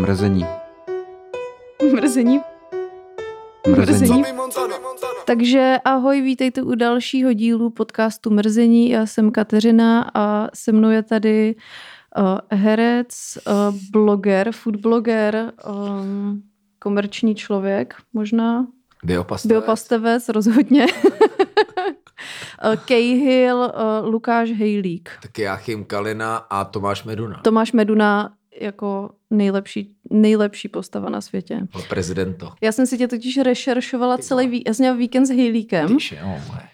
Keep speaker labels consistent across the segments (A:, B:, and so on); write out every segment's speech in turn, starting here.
A: Mrzení.
B: Mrzení.
A: Mrzení.
B: Takže ahoj, vítejte u dalšího dílu podcastu Mrzení. Já jsem Kateřina a se mnou je tady uh, herec, uh, bloger, food bloger, um, komerční člověk možná.
C: Biopastevec.
B: Biopastevec, rozhodně. Uh, Cahill, uh, Lukáš Hejlík.
C: Taky Jachim Kalina a Tomáš Meduna.
B: Tomáš Meduna jako nejlepší, nejlepší postava na světě.
C: Prezidento.
B: Já jsem si tě totiž rešeršovala celý víkend. Já jsem měla víkend s Hejlíkem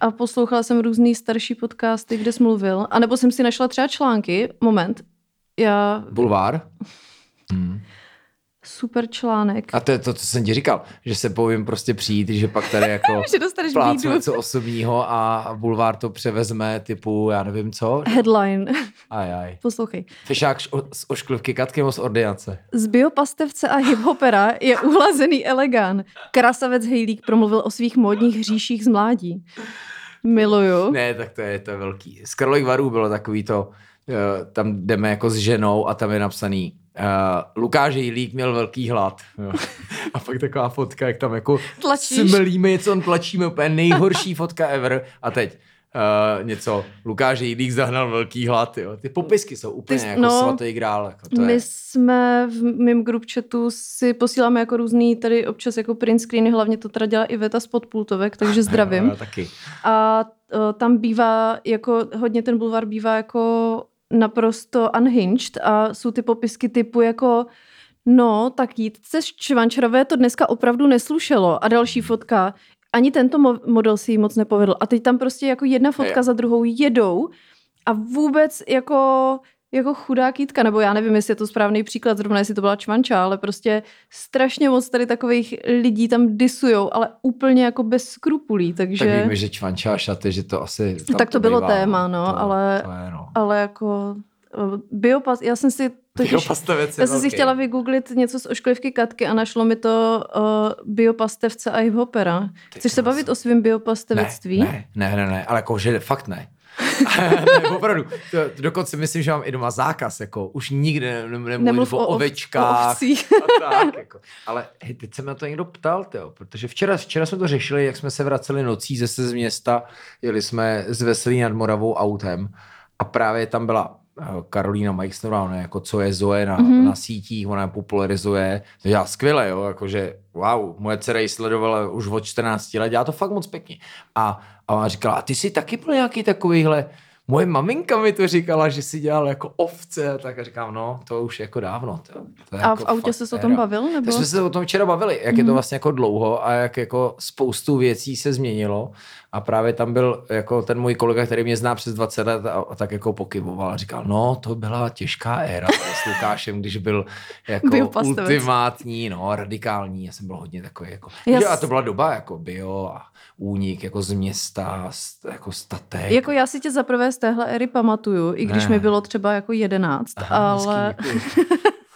B: a poslouchala jsem různý starší podcasty, kde jsi mluvil. A nebo jsem si našla třeba články. Moment. Já...
C: Bulvár. Hmm.
B: Super článek.
C: A to je to, co jsem ti říkal, že se povím prostě přijít, že pak tady jako
B: Že dostaneš
C: plácnu
B: bídu.
C: něco osobního a Bulvár to převezme typu, já nevím co.
B: Headline.
C: Aj, aj.
B: Poslouchej.
C: Fešák z ošklivky Katky z ordinace.
B: Z biopastevce a hiphopera je uhlazený elegán. Krasavec Hejlík promluvil o svých módních hříších z mládí. Miluju.
C: Ne, tak to je, to je velký. Z Karlových varů bylo takový to, eh, tam jdeme jako s ženou a tam je napsaný Uh, Lukáš Jejlík měl velký hlad. Jo. A pak taková fotka, jak tam jako
B: Tlačíš.
C: smlíme něco, tlačíme úplně nejhorší fotka ever. A teď uh, něco, Lukáš Jejlík zahnal velký hlad. Jo. Ty popisky jsou úplně
B: Ty-
C: jako
B: no,
C: svatý grál. Jako to
B: My
C: je.
B: jsme v mém group chatu si posíláme jako různý tady občas jako print screeny, hlavně to teda dělá Iveta z Podpultovek, takže zdravím.
C: Já taky.
B: A uh, tam bývá, jako hodně ten bulvár bývá jako naprosto unhinged a jsou ty popisky typu jako no, tak jít se Švančarové to dneska opravdu neslušelo. A další fotka, ani tento mo- model si jí moc nepovedl. A teď tam prostě jako jedna fotka
C: Jo.
B: za druhou jedou a vůbec jako jako chudá kýtka, nebo já nevím, jestli je to správný příklad, zrovna jestli to byla čvanča, ale prostě strašně moc tady takových lidí tam disujou, ale úplně jako bez skrupulí, takže...
C: Tak víme, že čvanča a šaty, že to asi...
B: Tak to bylo
C: bývá,
B: téma, no,
C: to,
B: ale-
C: To je, no.
B: ale jako uh, biopas, já jsem si totiž, já jsem si chtěla vygooglit něco z ošklivky Katky a našlo mi to uh, biopastevce a hiphopera. Chceš se bavit o svém biopastevectví?
C: Ne, ne, ne, ne, ale jako, že fakt ne. ne, opravdu. To, to dokonce myslím, že mám i doma zákaz, jako už nikdy ne, ne, nemluvit
B: Nemluv
C: o,
B: o ov-
C: ovečkách.
B: o
C: a tak, jako. Ale hej, teď se mě na to někdo ptal, tyjo, protože včera, včera jsme to řešili, jak jsme se vraceli nocí zase z města, jeli jsme z Veselí nad Moravou autem a právě tam byla Karolína Majsnerová, ona jako co je Zoe na,
B: Mhm.
C: mm-hmm. na sítích, ona je popularizuje, to dělá skvěle, jo, jakože wow, moje dcera ji sledovala už od 14 let, dělá to fakt moc pěkně. A, a ona říkala, a ty jsi taky byl nějaký takovýhle, moje maminka mi to říkala, že si dělal jako ovce, tak já říkám, no, to už jako dávno. To, to je
B: A
C: jako
B: v autě se o tom bavil? Nebo?
C: Tak jsme se o tom včera bavili, jak mm. je to vlastně jako dlouho a jak jako spoustu věcí se změnilo a právě tam byl jako ten můj kolega, který mě zná přes 20 let a, a tak jako pokyvoval a říkal, no to byla těžká éra s Lukášem, když byl jako
B: Biopastevec.
C: ultimátní, no radikální, já jsem byl hodně takový jako,
B: Já
C: že, a to byla doba jako bio a únik jako z města, jako statek.
B: Jako já si tě zaprvé z téhle éry pamatuju, i když
C: Ne.
B: mi bylo třeba jako jedenáct,
C: Aha,
B: ale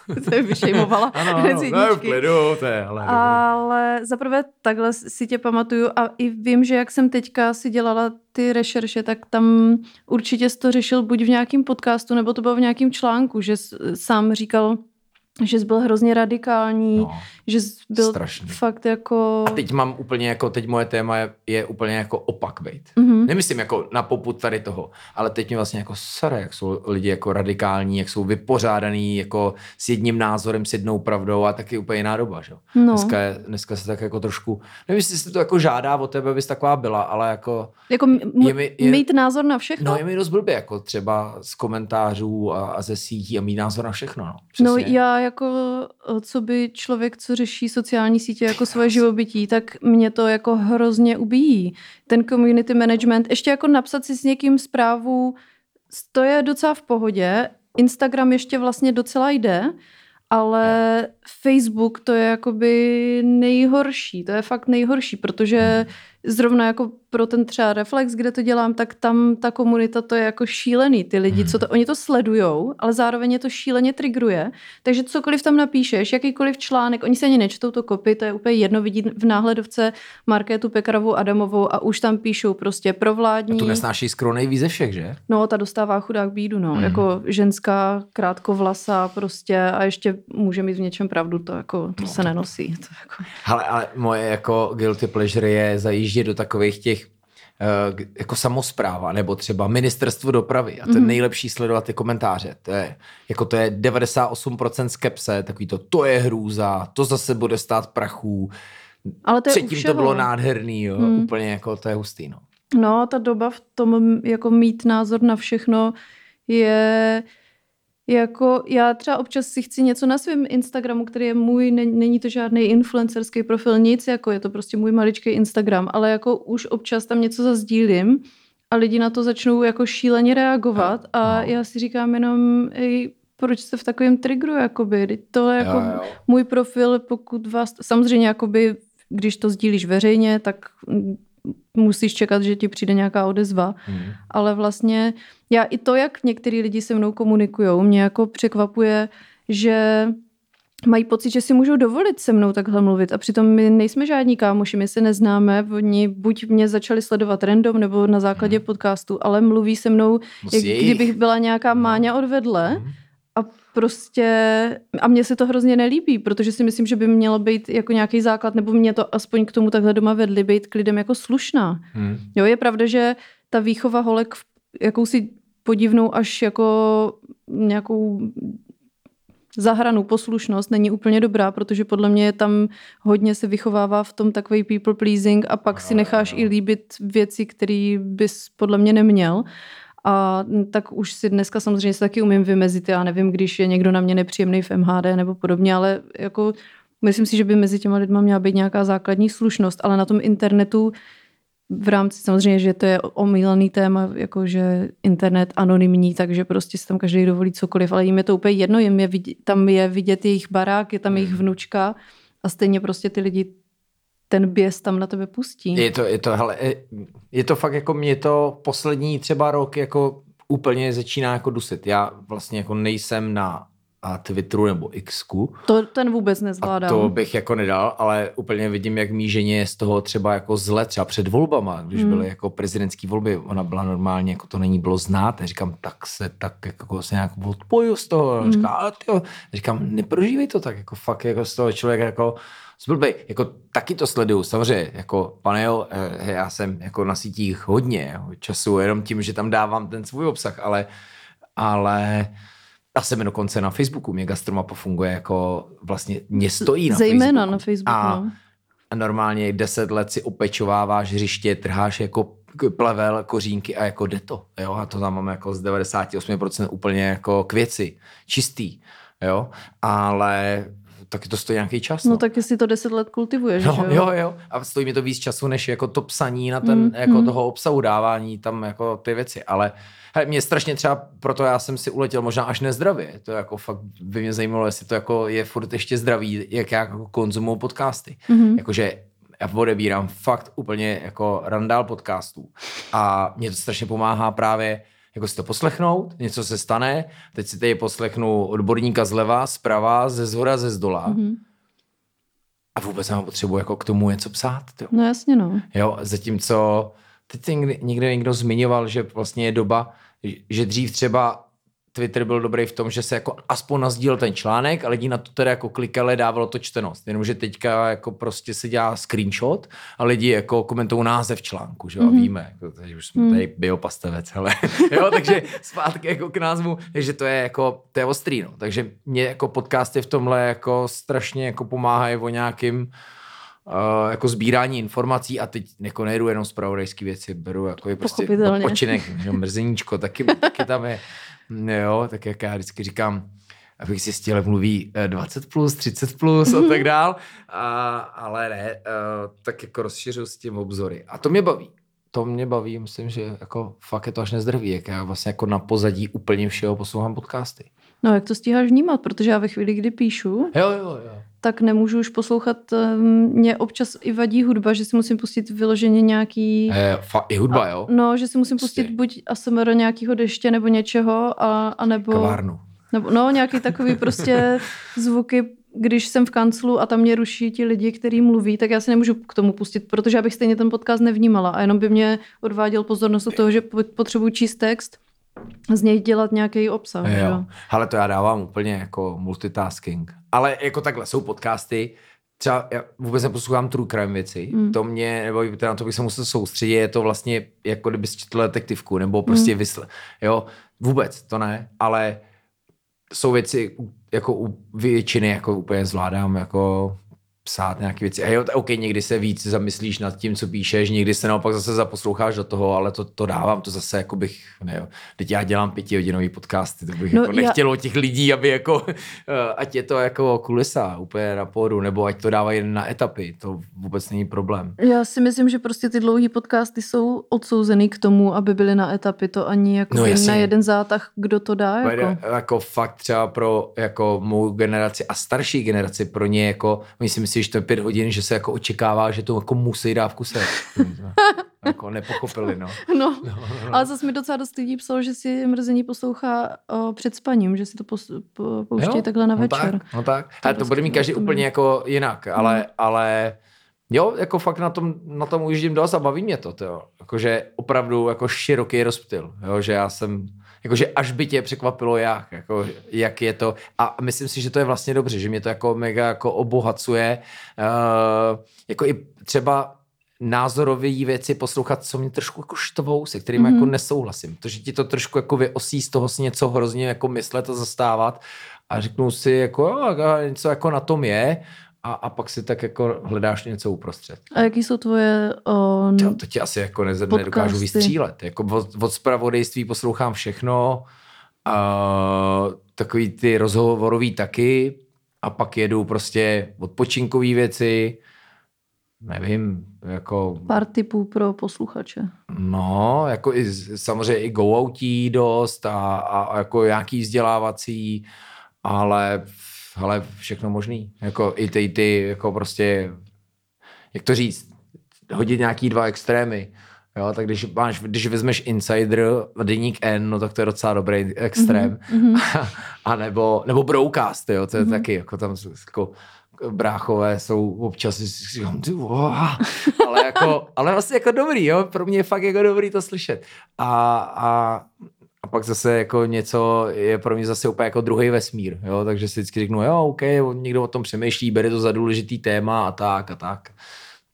B: je vyšejmovala
C: ano, ano, ne, v klidu, to je, ale
B: Ale zaprvé takhle si tě pamatuju a i vím, že jak jsem teďka si dělala ty rešerše, tak tam určitě jsi to řešil buď v nějakém podcastu, nebo to bylo v nějakém článku, že jsi sám říkal, že jsi byl hrozně radikální,
C: no.
B: že jsi byl
C: strašný.
B: fakt jako...
C: A teď mám úplně jako, teď moje téma je, je úplně jako opak být.
B: Mhm.
C: Nemyslím jako na poput tady toho, ale teď mě vlastně jako sere, jak jsou lidi jako radikální, jak jsou vypořádaný jako s jedním názorem, s jednou pravdou a taky úplně jiná doba, že? jo.
B: No.
C: Dneska, je, dneska se tak jako trošku, nevím, jestli se to jako žádá o tebe, abys taková byla, ale jako,
B: Jako m-
C: Je mi- je-
B: mít názor na všechno?
C: no je mi dost blbě, jako třeba z komentářů a, a ze sítí a mít názor na všechno, no.
B: No
C: Přesně.
B: já jako, eh, co by člověk, co řeší sociální sítě jako svoje živobytí, tak mě to jako hrozně ubíjí. Ten community management, ještě jako napsat si s někým zprávu, to je docela v pohodě. Instagram ještě vlastně docela jde, ale Facebook to je jakoby nejhorší, to je fakt nejhorší, protože zrovna jako pro ten třeba Reflex, kde to dělám, tak tam ta komunita to je jako šílený. Ty lidi, co to, oni to sledujou, ale zároveň je to šíleně trigruje. Takže cokoliv tam napíšeš, jakýkoliv článek, oni se ani nečtou to kopy, to je úplně jedno, vidí v náhledovce Markétu Pekarovou Adamovou a už tam píšou prostě provládní.
C: A tu nesnáší skoro nejvíc ze všech, že?
B: No, ta dostává chudák bídu, no. Hmm. Jako ženská, krátkovlasa prostě a ještě může mít v něčem pravdu, to jako, to no, se nenosí. To jako...
C: Ale, ale moje jako guilty pleasure je zajíždět do takových těch uh, jako samozpráva, nebo třeba ministerstvo dopravy a to mm-hmm. nejlepší sledovat ty komentáře. To je, jako to je 98% skepse, takový to, to je hrůza, to zase bude stát prachů.
B: Ale to je
C: Předtím to bylo nádherný, jo, mm. úplně jako to je hustý, no.
B: No, ta doba v tom jako mít názor na všechno je jako já třeba občas si chci něco na svém Instagramu, který je můj, není, není to žádný influencerský profil, nic, jako je to prostě můj maličký Instagram, ale jako už občas tam něco zazdílím a lidi na to začnou jako šíleně reagovat a no. já si říkám jenom, ej, proč jste v takovém triggeru, jakoby, to je jako jo, jo. můj profil, pokud vás, samozřejmě jakoby, když to sdílíš veřejně, tak musíš čekat, že ti přijde nějaká odezva. Hmm. Ale vlastně já i to, jak některý lidi se mnou komunikují, mě jako překvapuje, že mají pocit, že si můžou dovolit se mnou takhle mluvit a přitom my nejsme žádní kámoši, my se neznáme, oni buď mě začali sledovat random nebo na základě hmm. podcastu, ale mluví se mnou, jak kdybych byla nějaká no. máňa odvedle hmm a prostě, a mně se to hrozně nelíbí, protože si myslím, že by mělo být jako nějaký základ, nebo mě to aspoň k tomu takhle doma vedli, být k lidem jako slušná. Hmm. Jo, je pravda, že ta výchova holek v jakousi podivnou až jako nějakou zahranou poslušnost není úplně dobrá, protože podle mě je tam hodně se vychovává v tom takový people pleasing a pak si necháš i líbit věci, které bys podle mě neměl. A tak už si dneska samozřejmě se taky umím vymezit. Já nevím, když je někdo na mě nepříjemný v MHD nebo podobně, ale jako myslím si, že by mezi těma lidma měla být nějaká základní slušnost, ale na tom internetu v rámci samozřejmě, že to je omílaný téma, jakože internet anonymní, takže prostě si tam každý dovolí cokoliv, ale jim je to úplně jedno, jim je vidět, tam je vidět jejich barák, je tam jejich vnučka a stejně prostě ty lidi ten běs tam na tebe pustí.
C: Je to, je to, hele, je to fakt jako mě to poslední třeba rok jako úplně začíná jako dusit. Já vlastně jako nejsem na a Twitteru nebo Xku.
B: To ten vůbec nezvládám.
C: A to bych jako nedal, ale úplně vidím, jak mý ženě je z toho třeba jako zle, třeba před volbama, když hmm. byly jako prezidentské volby, ona byla normálně, jako to není bylo znát, a říkám, tak se tak jako se nějak odpoju z toho, hmm. říká, ale tyjo, říkám, neprožívej to tak, jako fakt jako z toho člověk jako zblbej, jako taky to sleduju, samozřejmě, jako pane jo, eh, já jsem jako na sítích hodně času, jenom tím, že tam dávám ten svůj obsah, ale, ale a jsem dokonce na Facebooku, mě gastromapa funguje jako vlastně, mě stojí na
B: Zejména
C: Facebooku.
B: na Facebooku,
C: a,
B: no.
C: a normálně deset let si opečováváš hřiště, trháš jako plevel, kořínky a jako jde to, jo, a to tam mám jako z 98% úplně jako k věci, čistý, jo, ale taky to stojí nějaký čas.
B: No, no tak jestli to deset let kultivuješ,
C: no,
B: že
C: jo? jo, jo. A stojí mi to víc času, než jako to psaní na ten, mm, jako mm. toho obsahu, dávání tam jako ty věci, ale Hele, mě strašně třeba, proto já jsem si uletěl možná až nezdravě. To jako fakt by mě zajímalo, jestli to jako je furt ještě zdravý, jak já jako konzumuju podcasty. Mm-hmm. Jakože já odebírám fakt úplně jako randál podcastů. A mě to strašně pomáhá právě jako si to poslechnout, něco se stane, teď si tady poslechnu odborníka zleva, zprava, ze zhora, ze zdola. Mm-hmm. A vůbec nemám potřebu jako k tomu něco psát. Jo.
B: No jasně no.
C: Jo, zatímco teď někde, někde někdo zmiňoval, že vlastně je doba, že dřív třeba Twitter byl dobrý v tom, že se jako aspoň nazdíl ten článek a lidi na to teda jako klikali, dávalo to čtenost. Jenomže teďka jako prostě se dělá screenshot a lidi jako komentují název článku, že jo, mm-hmm. a víme, jako, takže už jsme mm. tady biopastavec, hele. jo, takže zpátky jako k názvu, takže to je jako, to je ostrý, no. Takže mě jako podcasty v tomhle jako strašně jako pomáhají o nějakým Uh, jako sbírání informací a teď jako nejdu jenom zpravodajské věci, beru jako je prostě odpočinek, že mrzeníčko, taky, taky tam je, jo, tak jak já vždycky říkám, abych si stěle mluví 20 plus, 30 plus a tak dál, a, ale ne, uh, tak jako rozšiřuju s tím obzory a to mě baví. To mě baví, myslím, že jako fakt je to až nezdravý, jak já vlastně jako na pozadí úplně všeho poslouchám podcasty.
B: No jak to stíháš vnímat, protože já ve chvíli, kdy píšu,
C: jo, jo, jo
B: tak nemůžu už poslouchat. eh, Mě občas i vadí hudba, že si musím pustit vyloženě nějaký...
C: Eh, fa- I hudba, jo?
B: No, že si musím
C: Prostě.
B: pustit buď ASMR nějakého deště nebo něčeho, a, a nebo,
C: Kavárnu.
B: nebo no, nějaký takový prostě zvuky, když jsem v kanclu a tam mě ruší ti lidi, kteří mluví, tak já si nemůžu k tomu pustit, protože já bych stejně ten podcast nevnímala a jenom by mě odváděl pozornost od toho, že po- potřebuji číst text, z něj dělat nějaký obsah.
C: Jo. Ale to já dávám úplně jako multitasking. Ale jako takhle, jsou podcasty, třeba já vůbec neposlouchám true crime věci, mm. to mě, nebo na to bych se musel soustředit, je to vlastně jako kdyby četl detektivku, nebo prostě mm. vysl, jo, vůbec, to ne, ale jsou věci, jako u většiny jako úplně zvládám, jako psát nějaké věci. A jo, t- OK, někdy se víc zamyslíš nad tím, co píšeš, někdy se naopak zase zaposloucháš do toho, ale to, to dávám, to zase jako bych, ne jo. Teď já dělám pětihodinový podcasty, to bych
B: No,
C: jako
B: já-
C: nechtěl od těch lidí, aby jako, eh, ať je to jako kulisa úplně na pódu, nebo ať to dávají na etapy, to vůbec není problém.
B: Já si myslím, že prostě ty dlouhé podcasty jsou odsouzený k tomu, aby byly na etapy. To ani jako
C: No
B: na jeden zátah, kdo to dá.
C: Jako.
B: Jako.
C: jako fakt třeba pro jako mou generaci a starší generaci, pro ně jako, oni si myslí, že to je pět hodin, že se jako očekává, že to jako musí dát v kuse. jako nepochopili, no.
B: No, ale zase mi docela dost lidí psalo, že si mrzení poslouchá o, před spaním, že si to pos, po, pouští
C: Jo,
B: takhle na
C: no
B: večer.
C: Tak, no tak.
B: To
C: Ale to
B: prostě
C: bude mít každý
B: to
C: úplně
B: mě-
C: jako jinak, ale, ale jo, jako fakt na tom, na tom ujíždím dost a baví mě to, jo. Jakože opravdu jako široký rozptyl, jo, že já jsem, jakože až by tě překvapilo jak, jako, jak je to a myslím si, že to je vlastně dobře, že mě to jako mega jako obohacuje, uh, jako i třeba názorové věci poslouchat, co mě trošku jako štvou, se kterými mm-hmm. jako nesouhlasím. To, že ti to trošku jako vyosí z toho si něco hrozně jako myslet a zastávat a řeknu si jako jo, a něco jako na tom je a, a pak si tak jako hledáš něco uprostřed.
B: A jaký jsou tvoje... O,
C: To, to ti asi jako ne, nedokážu vystřílet. Jako od, od spravodajství poslouchám všechno, a takový ty rozhovorový taky a pak jedu prostě odpočinkové věci, nevím, jako
B: pár tipů pro posluchače.
C: No, jako i, samozřejmě i go outí dost a, a, a jako nějaký vzdělávací, ale, ale všechno možný. Jako i ty, ty, jako prostě, jak to říct, hodit nějaký dva extrémy. Jo, tak když, máš, když vezmeš Insider a Deník N, no tak to je docela dobrý extrém. Mm-hmm. a nebo, nebo Broadcast, jo, to je mm-hmm. taky, jako tam jako bráchové jsou občas, si říkám, ty wow, ale jako, ale vlastně jako dobrý, jo, pro mě je fakt jako dobrý to slyšet. A, a, a pak zase jako něco je pro mě zase úplně jako druhý vesmír, jo, takže si vždycky řeknu, jo, OK, někdo o tom přemýšlí, bere to za důležitý téma a tak a tak.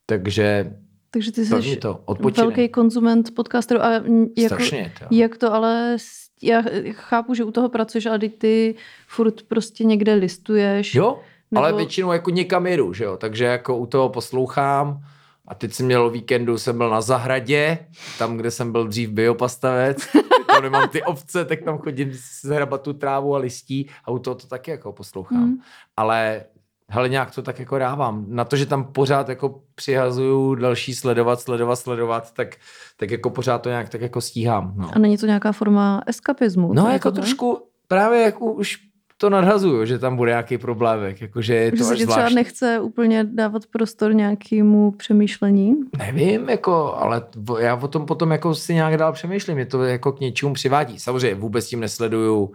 C: Takže
B: Takže ty jsi
C: to, odpočinek.
B: velký konzument podcasterů. A jako,
C: Strašně, to.
B: jak to ale... Já chápu, že u toho pracuješ, ale teď ty furt prostě někde listuješ.
C: Jo,
B: Nebo-
C: ale většinou jako někam jedu, že jo, takže jako u toho poslouchám a teď jsem měl o víkendu, jsem byl na zahradě, tam, kde jsem byl dřív biopastavec, tam nemám ty ovce, tak tam chodím zhrabat tu trávu a listí a u toho to taky jako poslouchám.
B: Hmm.
C: Ale hele, nějak to tak jako dávám. Na to, že tam pořád jako přihazuju další sledovat, sledovat, sledovat, tak, tak jako pořád to nějak tak jako stíhám. No.
B: A není to nějaká forma eskapismu?
C: No jako
B: tohle?
C: trošku, právě jako už to nadhazuju, že tam bude nějaký problémek, jakože je
B: Že
C: to
B: se
C: až
B: ti třeba nechce úplně dávat prostor nějakému přemýšlení?
C: Nevím, jako, ale já o tom potom jako si nějak dál přemýšlím, mě to jako k něčemu přivádí. Samozřejmě vůbec tím nesleduju uh,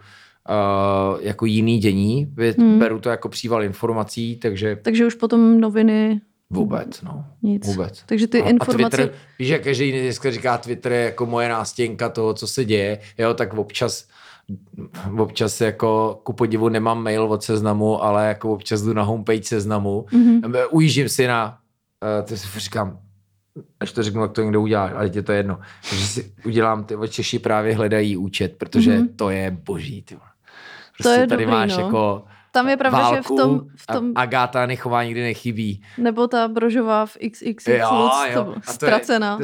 C: jako jiný dění,
B: Hmm.
C: beru to jako příval informací, takže
B: Takže už potom noviny
C: vůbec, no.
B: nic.
C: Vůbec.
B: Takže ty
C: a,
B: informace...
C: A Twitter, víš, jak každý dneska říká, Twitter je jako moje nástěnka toho, co se děje, jo, tak občas občas jako ku podivu nemám mail od seznamu, ale jako občas jdu na homepage seznamu,
B: Mhm.
C: mm-hmm. ujíždím si na, uh, to si říkám, až to řeknu, jak to někdo udělá, ale je to jedno. Takže si udělám, ty Češi právě hledají účet, protože
B: Mhm.
C: mm-hmm. to je boží, ty. Prostě
B: je
C: tady
B: dobrý,
C: máš
B: no.
C: jako
B: Tam je pravda,
C: válku
B: že v tom, v tom
C: Agáta Nechová nikdy nechybí.
B: nebo ta brožová v XXX
C: Jo, jo.
B: to
C: to je,
B: ztracená.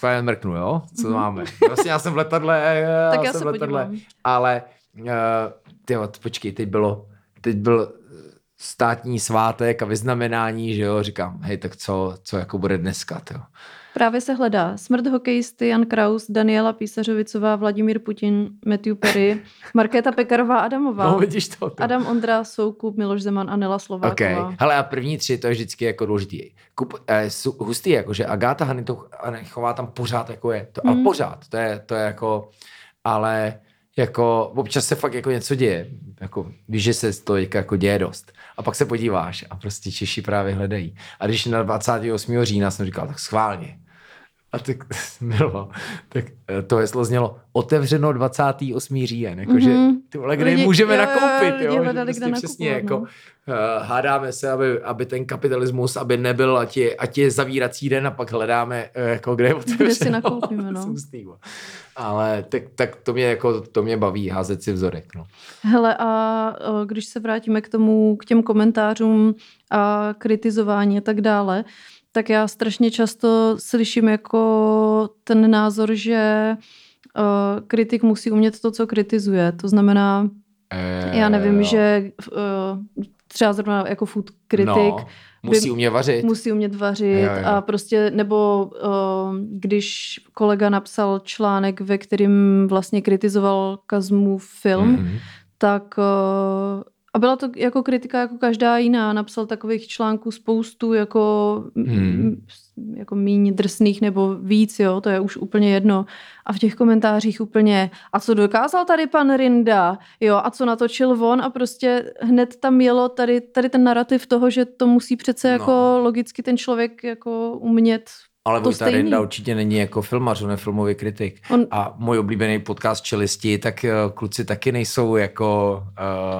C: to je mrknu, jo? Co mm-hmm. máme? Vlastně já jsem v letadle, já
B: Tak já
C: jsem
B: se
C: v letadle,
B: podívám.
C: ale uh, tyjo, počkej, teď bylo, teď byl státní svátek a vyznamenání, že jo, říkám, hej, tak co, co jako bude dneska, jo.
B: Právě se hledá smrt hokejisty Jan Kraus, Daniela Písařovicová, Vladimír Putin, Matthew Perry, Markéta Pekarová Adamová,
C: No, vidíš to. to.
B: Adam Ondra, Soukup, Miloš Zeman a Nela Slováková.
C: Okay. Hele, a první tři, to je vždycky jako důležitý. Kup, eh, hustý, jako, že Agáta Hanechová tam pořád jako je. To, mm. Ale pořád, to je, to je jako, ale jako občas se fakt jako něco děje. Jako, víš, že se to jako děje dost. A pak se podíváš a prostě Češi právě hledají. A když na 28. října jsem říkal, tak schválně. A tak bylo, tak eh, to heslo znělo otevřeno 28. říjen, jakože
B: Mhm.
C: ty vole, kde
B: Lidi-
C: můžeme
B: jo, jo, jo,
C: nakoupit, jo, že
B: hledali,
C: prostě
B: kde
C: přesně jako
B: no.
C: uh, hádáme se, aby, aby ten kapitalismus, aby nebyl, ať je, ať je zavírací den a pak hledáme, uh, jako kde je otevřeno.
B: si nakoupíme, no.
C: Ale tak, tak to mě jako, to mě baví, házet si vzorek, no.
B: Hele, a když se vrátíme k tomu, k těm komentářům a kritizování a tak dále, tak já strašně často slyším jako ten názor, že o, kritik musí umět to, co kritizuje. To znamená,
C: Eh,
B: já nevím,
C: jo.
B: že o, třeba zrovna jako food kritik
C: no, musí umět vařit.
B: musí umět vařit
C: Jo, jo.
B: a prostě, nebo o, když kolega napsal článek, ve kterým vlastně kritizoval Kazmův film,
C: Mhm.
B: tak eh, a byla to jako kritika jako každá jiná. Napsal takových článků spoustu jako,
C: Hmm.
B: mm. jako míň drsných nebo víc, jo, to je už úplně jedno. A v těch komentářích úplně, a co dokázal tady pan Rinda, jo, a co natočil on a prostě hned tam jelo tady, tady ten narrativ toho, že to musí přece jako
C: No.
B: logicky ten člověk jako umět
C: Ale
B: to
C: Vojta. Rinda určitě není jako filmař, on je filmový kritik.
B: On-
C: A můj oblíbený podcast Čelisti, tak eh, kluci taky nejsou jako...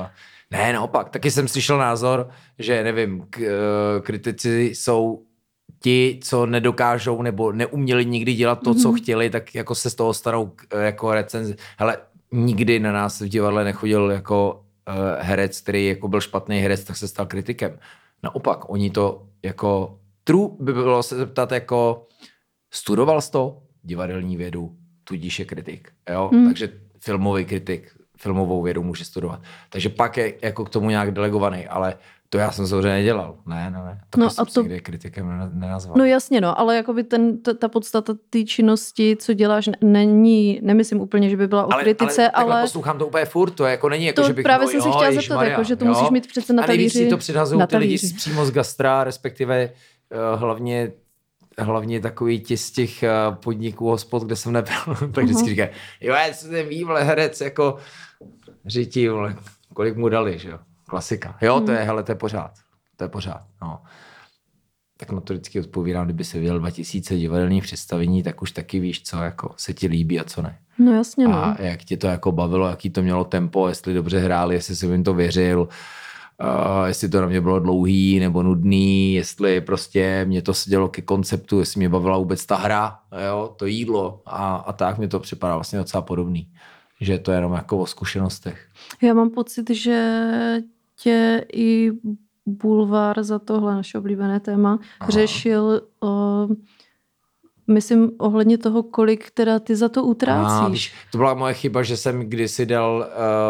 C: Uh, ne, naopak. Taky jsem slyšel názor, že nevím, k, uh, kritici jsou ti, co nedokážou nebo neuměli nikdy dělat to, co
B: Mhm.
C: chtěli, tak jako se z toho stanou eh, jako recenzi. Hele, nikdy na nás v divadle nechodil jako uh, herec, který jako byl špatný herec, tak se stal kritikem. Naopak, oni to jako true by bylo se zeptat jako studoval jsi to divadelní vědu, tudíž je kritik. Jo?
B: Hmm.
C: Takže filmový kritik filmovou vědu může studovat. Takže pak je jako k tomu nějak delegovaný, ale to já jsem samozřejmě nedělal. Ne, ne, ne. Tak
B: No
C: jsem
B: a
C: to...
B: to-
C: nikdy kritikem nena- nenazval.
B: No jasně, no, ale jakoby ten, ta, ta podstata té činnosti, co děláš, není, nemyslím úplně, že by byla o
C: ale,
B: kritice,
C: ale,
B: ale,
C: poslouchám to úplně furt, to jako není jako,
B: To
C: že bych
B: právě
C: no,
B: jsem se chtěla zeptat,
C: ježišmarja,
B: jako, že to
C: jo.
B: musíš mít přece na
C: A
B: talíři-
C: to předhazují
B: na
C: ty lidi z, přímo z gastra, respektive uh, hlavně hlavně takový ti z těch uh, podniků hospod, kde jsem nebyl, tak vždycky
B: Aha.
C: říkají, jo, já jsem ten vývle herec, jako řití, vole, kolik mu dali, že jo, klasika. Jo, to je, hele, to je pořád, to je pořád, no. Tak na to vždycky odpovídám, kdyby se viděl 2000 divadelních představení, tak už taky víš, co jako se ti líbí a co ne.
B: no jasně, no.
C: A jak ti to jako bavilo, jaký to mělo tempo, jestli dobře hráli, jestli si jim to věřil, uh, jestli to na mě bylo dlouhý nebo nudný, jestli prostě mě to sedělo ke konceptu, jestli mě bavila vůbec ta hra, jo, to jídlo a, a tak mi to připadá vlastně docela podobný. Že to je jenom jako o zkušenostech.
B: Já mám pocit, že tě i Bulvár za tohle naše oblíbené téma
C: Aha.
B: Řešil, o, myslím, ohledně toho, kolik teda ty za to
C: A,
B: utrácíš.
C: víš, to byla moje chyba, že jsem kdysi dal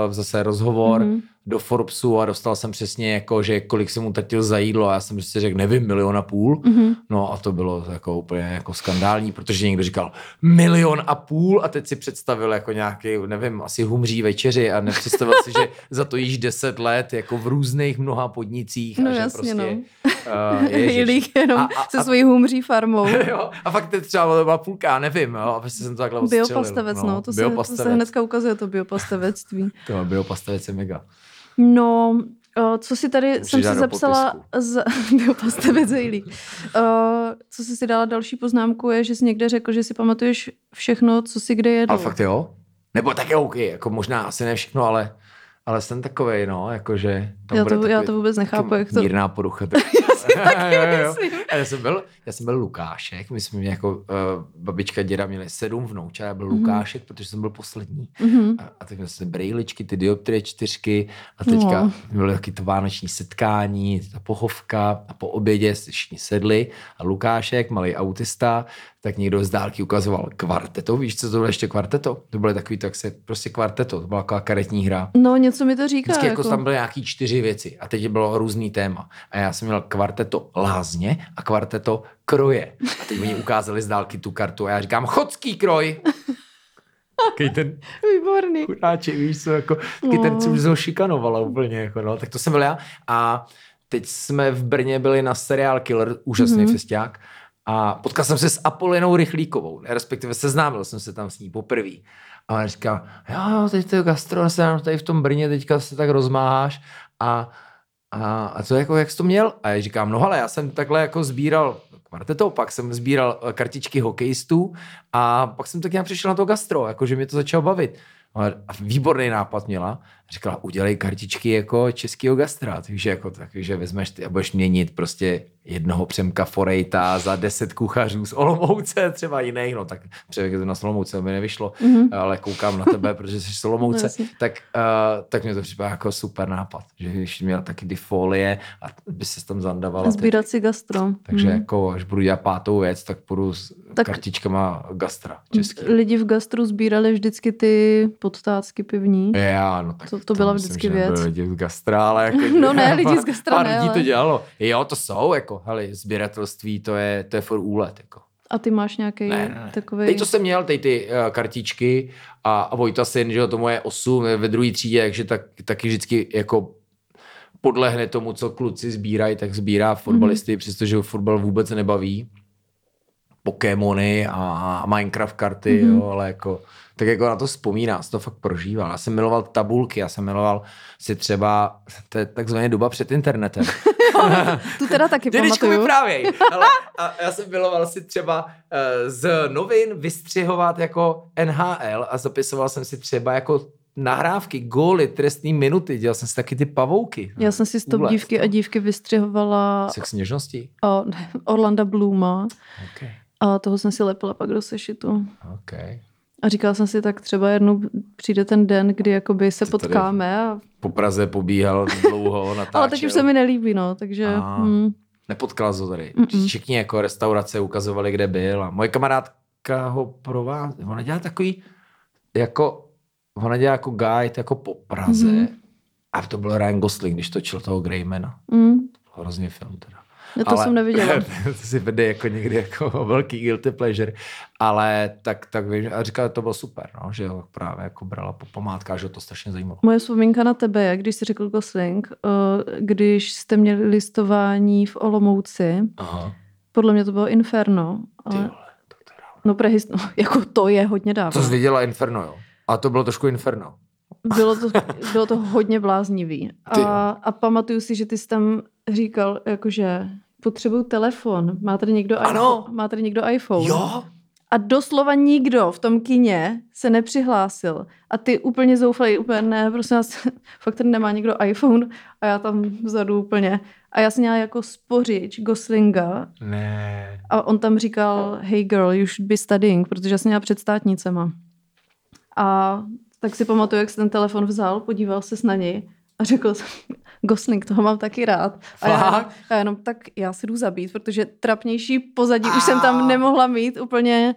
C: uh, zase rozhovor
B: Mhm.
C: Do Forbesu a dostal jsem přesně jako, že kolik jsem utratil za jídlo a já jsem prostě řekl, nevím, milion a půl.
B: Mhm.
C: No a to bylo jako úplně jako skandální, protože někdo říkal milion a půl a teď si představil jako nějaký, nevím, asi humří večeři a nepředstavil si, že za to jíš 10 let jako v různých mnoha podnicích.
B: No
C: a že
B: jasně,
C: prostě,
B: no.
C: Uh,
B: Jilík jenom
C: A- a-
B: se svojí humří farmou.
C: jo, a fakt teď třeba to byla půlka, nevím, jo, a prostě jsem to takhle.
B: Biopastavec, no, to, se, to
C: biopastavec.
B: se hnedka ukazuje, to biopastavectví.
C: To biopastavec je mega.
B: No, o, co si tady, jsem
C: Přidá
B: si zapsala z biopastavec Hejlík. O, Co jsi si dala další poznámku je, že jsi někde řekl, že si pamatuješ všechno, co si kde jedl.
C: Ale fakt jo? Nebo tak jo, OK, jako možná asi ne všechno, ale, ale jsem takovej, no, jakože... tam
B: Já
C: bude
B: to- já
C: takový-
B: to vůbec nechápu, jak to-
C: Mírná porucha. Tak,
B: Já si taky
C: Jo, jo, jo.
B: myslím.
C: A já jsem byl, já jsem byl Lukášek, my jsme měli jako uh, babička, děda měli sedm vnoučat, já byl
B: Mhm.
C: Lukášek, protože jsem byl poslední.
B: Mhm.
C: A, a tak měl jsem brejličky, ty dioptrie čtyřky a teďka
B: No.
C: byly taky to vánoční setkání, ta pochovka a po obědě si všichni sedli a Lukášek, malý autista, tak někdo z dálky ukazoval kvarteto, víš, co to bylo ještě kvarteto? To bylo takový, tak se prostě kvarteto, to byla taková karetní hra.
B: No, něco mi to říká.
C: Vždycky jako,
B: jako
C: tam byly nějaký čtyři věci a teď bylo různý téma. A já jsem měl kvarteto lázně a kvarteto kroje. A teď oni ukázali z dálky tu kartu a já říkám, chodský kroj. Takový ten
B: Výborný.
C: chudáček, víš co, jako, taky ten, co
B: No.
C: už ho šikanovala úplně, jako, no, tak to jsem byl já. A teď jsme v Brně byli na seriál Killer, úžasný
B: Mhm.
C: mm-hmm. festiák, a potkal jsem se s Apolinou Rychlíkovou, respektive seznámil jsem se tam s ní poprvé. A ona říká, jo, teď to je gastro, se nám tady v tom Brně teďka se tak rozmáháš a, a, a co jako, jak jsi to měl? A já říkám, no ale já jsem takhle jako sbíral kvarteto, pak jsem sbíral eh, kartičky hokejistů a pak jsem tak nějak přišel na to gastro, jakože mě to začalo bavit. A výborný nápad měla. Říkala, udělej kartičky jako českýho gastra. Takže jako takže vezmeš ty a budeš měnit prostě jednoho Přemka Forejta za deset kuchařů z Olomouce, třeba jiných, no tak Přemek na Olomouce mi nevyšlo, mm-hmm. ale koukám na tebe, protože jsi z
B: No,
C: Olomouce,
B: jasně.
C: tak, uh, tak mě to připadá jako super nápad, že když měl taky ty folie a by se tam zandavala.
B: Sbírat si gastro.
C: Takže
B: Mhm.
C: jako, až budu dělat pátou věc, tak půjdu s
B: Tak-
C: tak, kartičkama gastra český.
B: Lidi v gastru sbírali vždycky ty podtácky pivní.
C: Já, no tak
B: To- to byla
C: myslím,
B: vždycky věc.
C: lidi z gastra, ale jako,
B: No ne, lidi z gastra
C: pár
B: ne,
C: lidí to
B: ale-
C: dělalo. Jo, to jsou, jako, hele, sběratelství, to je, to je for úlet, jako.
B: A ty máš nějaký
C: Ne, ne, ne.
B: takový.
C: Teď to jsem měl, teď ty uh, kartičky a, a Vojta syn, že jo, tomu je 8 ve druhé třídě, takže tak, taky vždycky jako podlehne tomu, co kluci sbírají, tak sbírá fotbalisty, mm-hmm. přestože ho fotbal vůbec nebaví. Pokémony a, a Minecraft karty, mm-hmm. jo, ale jako, tak jako na to vzpomíná, jsem to fakt prožíval. Já jsem miloval tabulky, já jsem miloval si třeba, to je takzvaně doba před internetem.
B: Tu teda taky
C: Dědečku
B: pamatuju.
C: vyprávěj. Ale, a já jsem miloval si třeba uh, z novin vystřihovat jako NHL a zapisoval jsem si třeba jako nahrávky, góly, trestní minuty, dělal jsem si taky ty pavouky.
B: Já jsem si stop
C: Úlet,
B: dívky a
C: to.
B: dívky vystřihovala
C: Sex něžností?
B: o, Orlanda Blooma
C: OK,
B: a toho jsem si lepila pak do sešitu.
C: OK.
B: A říkala jsem si, tak třeba jednou přijde ten den, kdy jakoby se
C: tady-
B: potkáme. A...
C: Po Praze pobíhal dlouho, natáčel.
B: Ale teď už se mi nelíbí, no, takže...
C: A.
B: Hm,
C: Nepotkal jsi ho tady.
B: Mm-mm.
C: Všichni jako restaurace ukazovali, kde byl. A moje kamarádka ho provází. Ona dělá takový, jako, ona dělá jako guide jako po Praze.
B: Mhm.
C: Mm-hmm. A to byl Ryan Gosling, když točil toho Greymana.
B: hm.
C: Hrozný film teda.
B: Já to jsem neviděla.
C: to si vede jako někdy jako velký guilty pleasure. Ale tak, tak víš, a říkala, že to bylo super, no, že ho právě jako brala po památkách, že to strašně zajímalo.
B: Moje vzpomínka na tebe je, když jsi řekl Gosling, eh, když jste měli listování v Olomouci,
C: Aha.
B: podle mě to bylo Inferno.
C: Ty
B: Ale,
C: vole, tak to dávno.
B: no prehist, no, jako to je hodně dávno.
C: jsi viděla Inferno, jo? A to bylo trošku Inferno.
B: Bylo to, bylo to hodně bláznivý.
C: Ty
B: A, a pamatuju si, že ty jsi tam říkal, jakože potřebuju telefon. Má tady někdo,
C: Ano.
B: iPhone, má tady někdo iPhone?
C: Jo,
B: A doslova nikdo v tom kině se nepřihlásil. A ty úplně zoufalý, úplně ne, prosím vás, fakt tady nemá někdo iPhone a já tam vzadu úplně. A já jsem měla jako spořič Goslinga
C: Ne.
B: a on tam říkal, hey girl, you should be studying, protože já jsem měla před státnicema. A tak si pamatuju, jak se ten telefon vzal, podíval se na něj a řekl jsem, Gosling, toho mám taky rád. A já,
C: Fakt?
B: a já jenom, tak já si jdu zabít, protože trapnější pozadí už jsem tam nemohla mít, úplně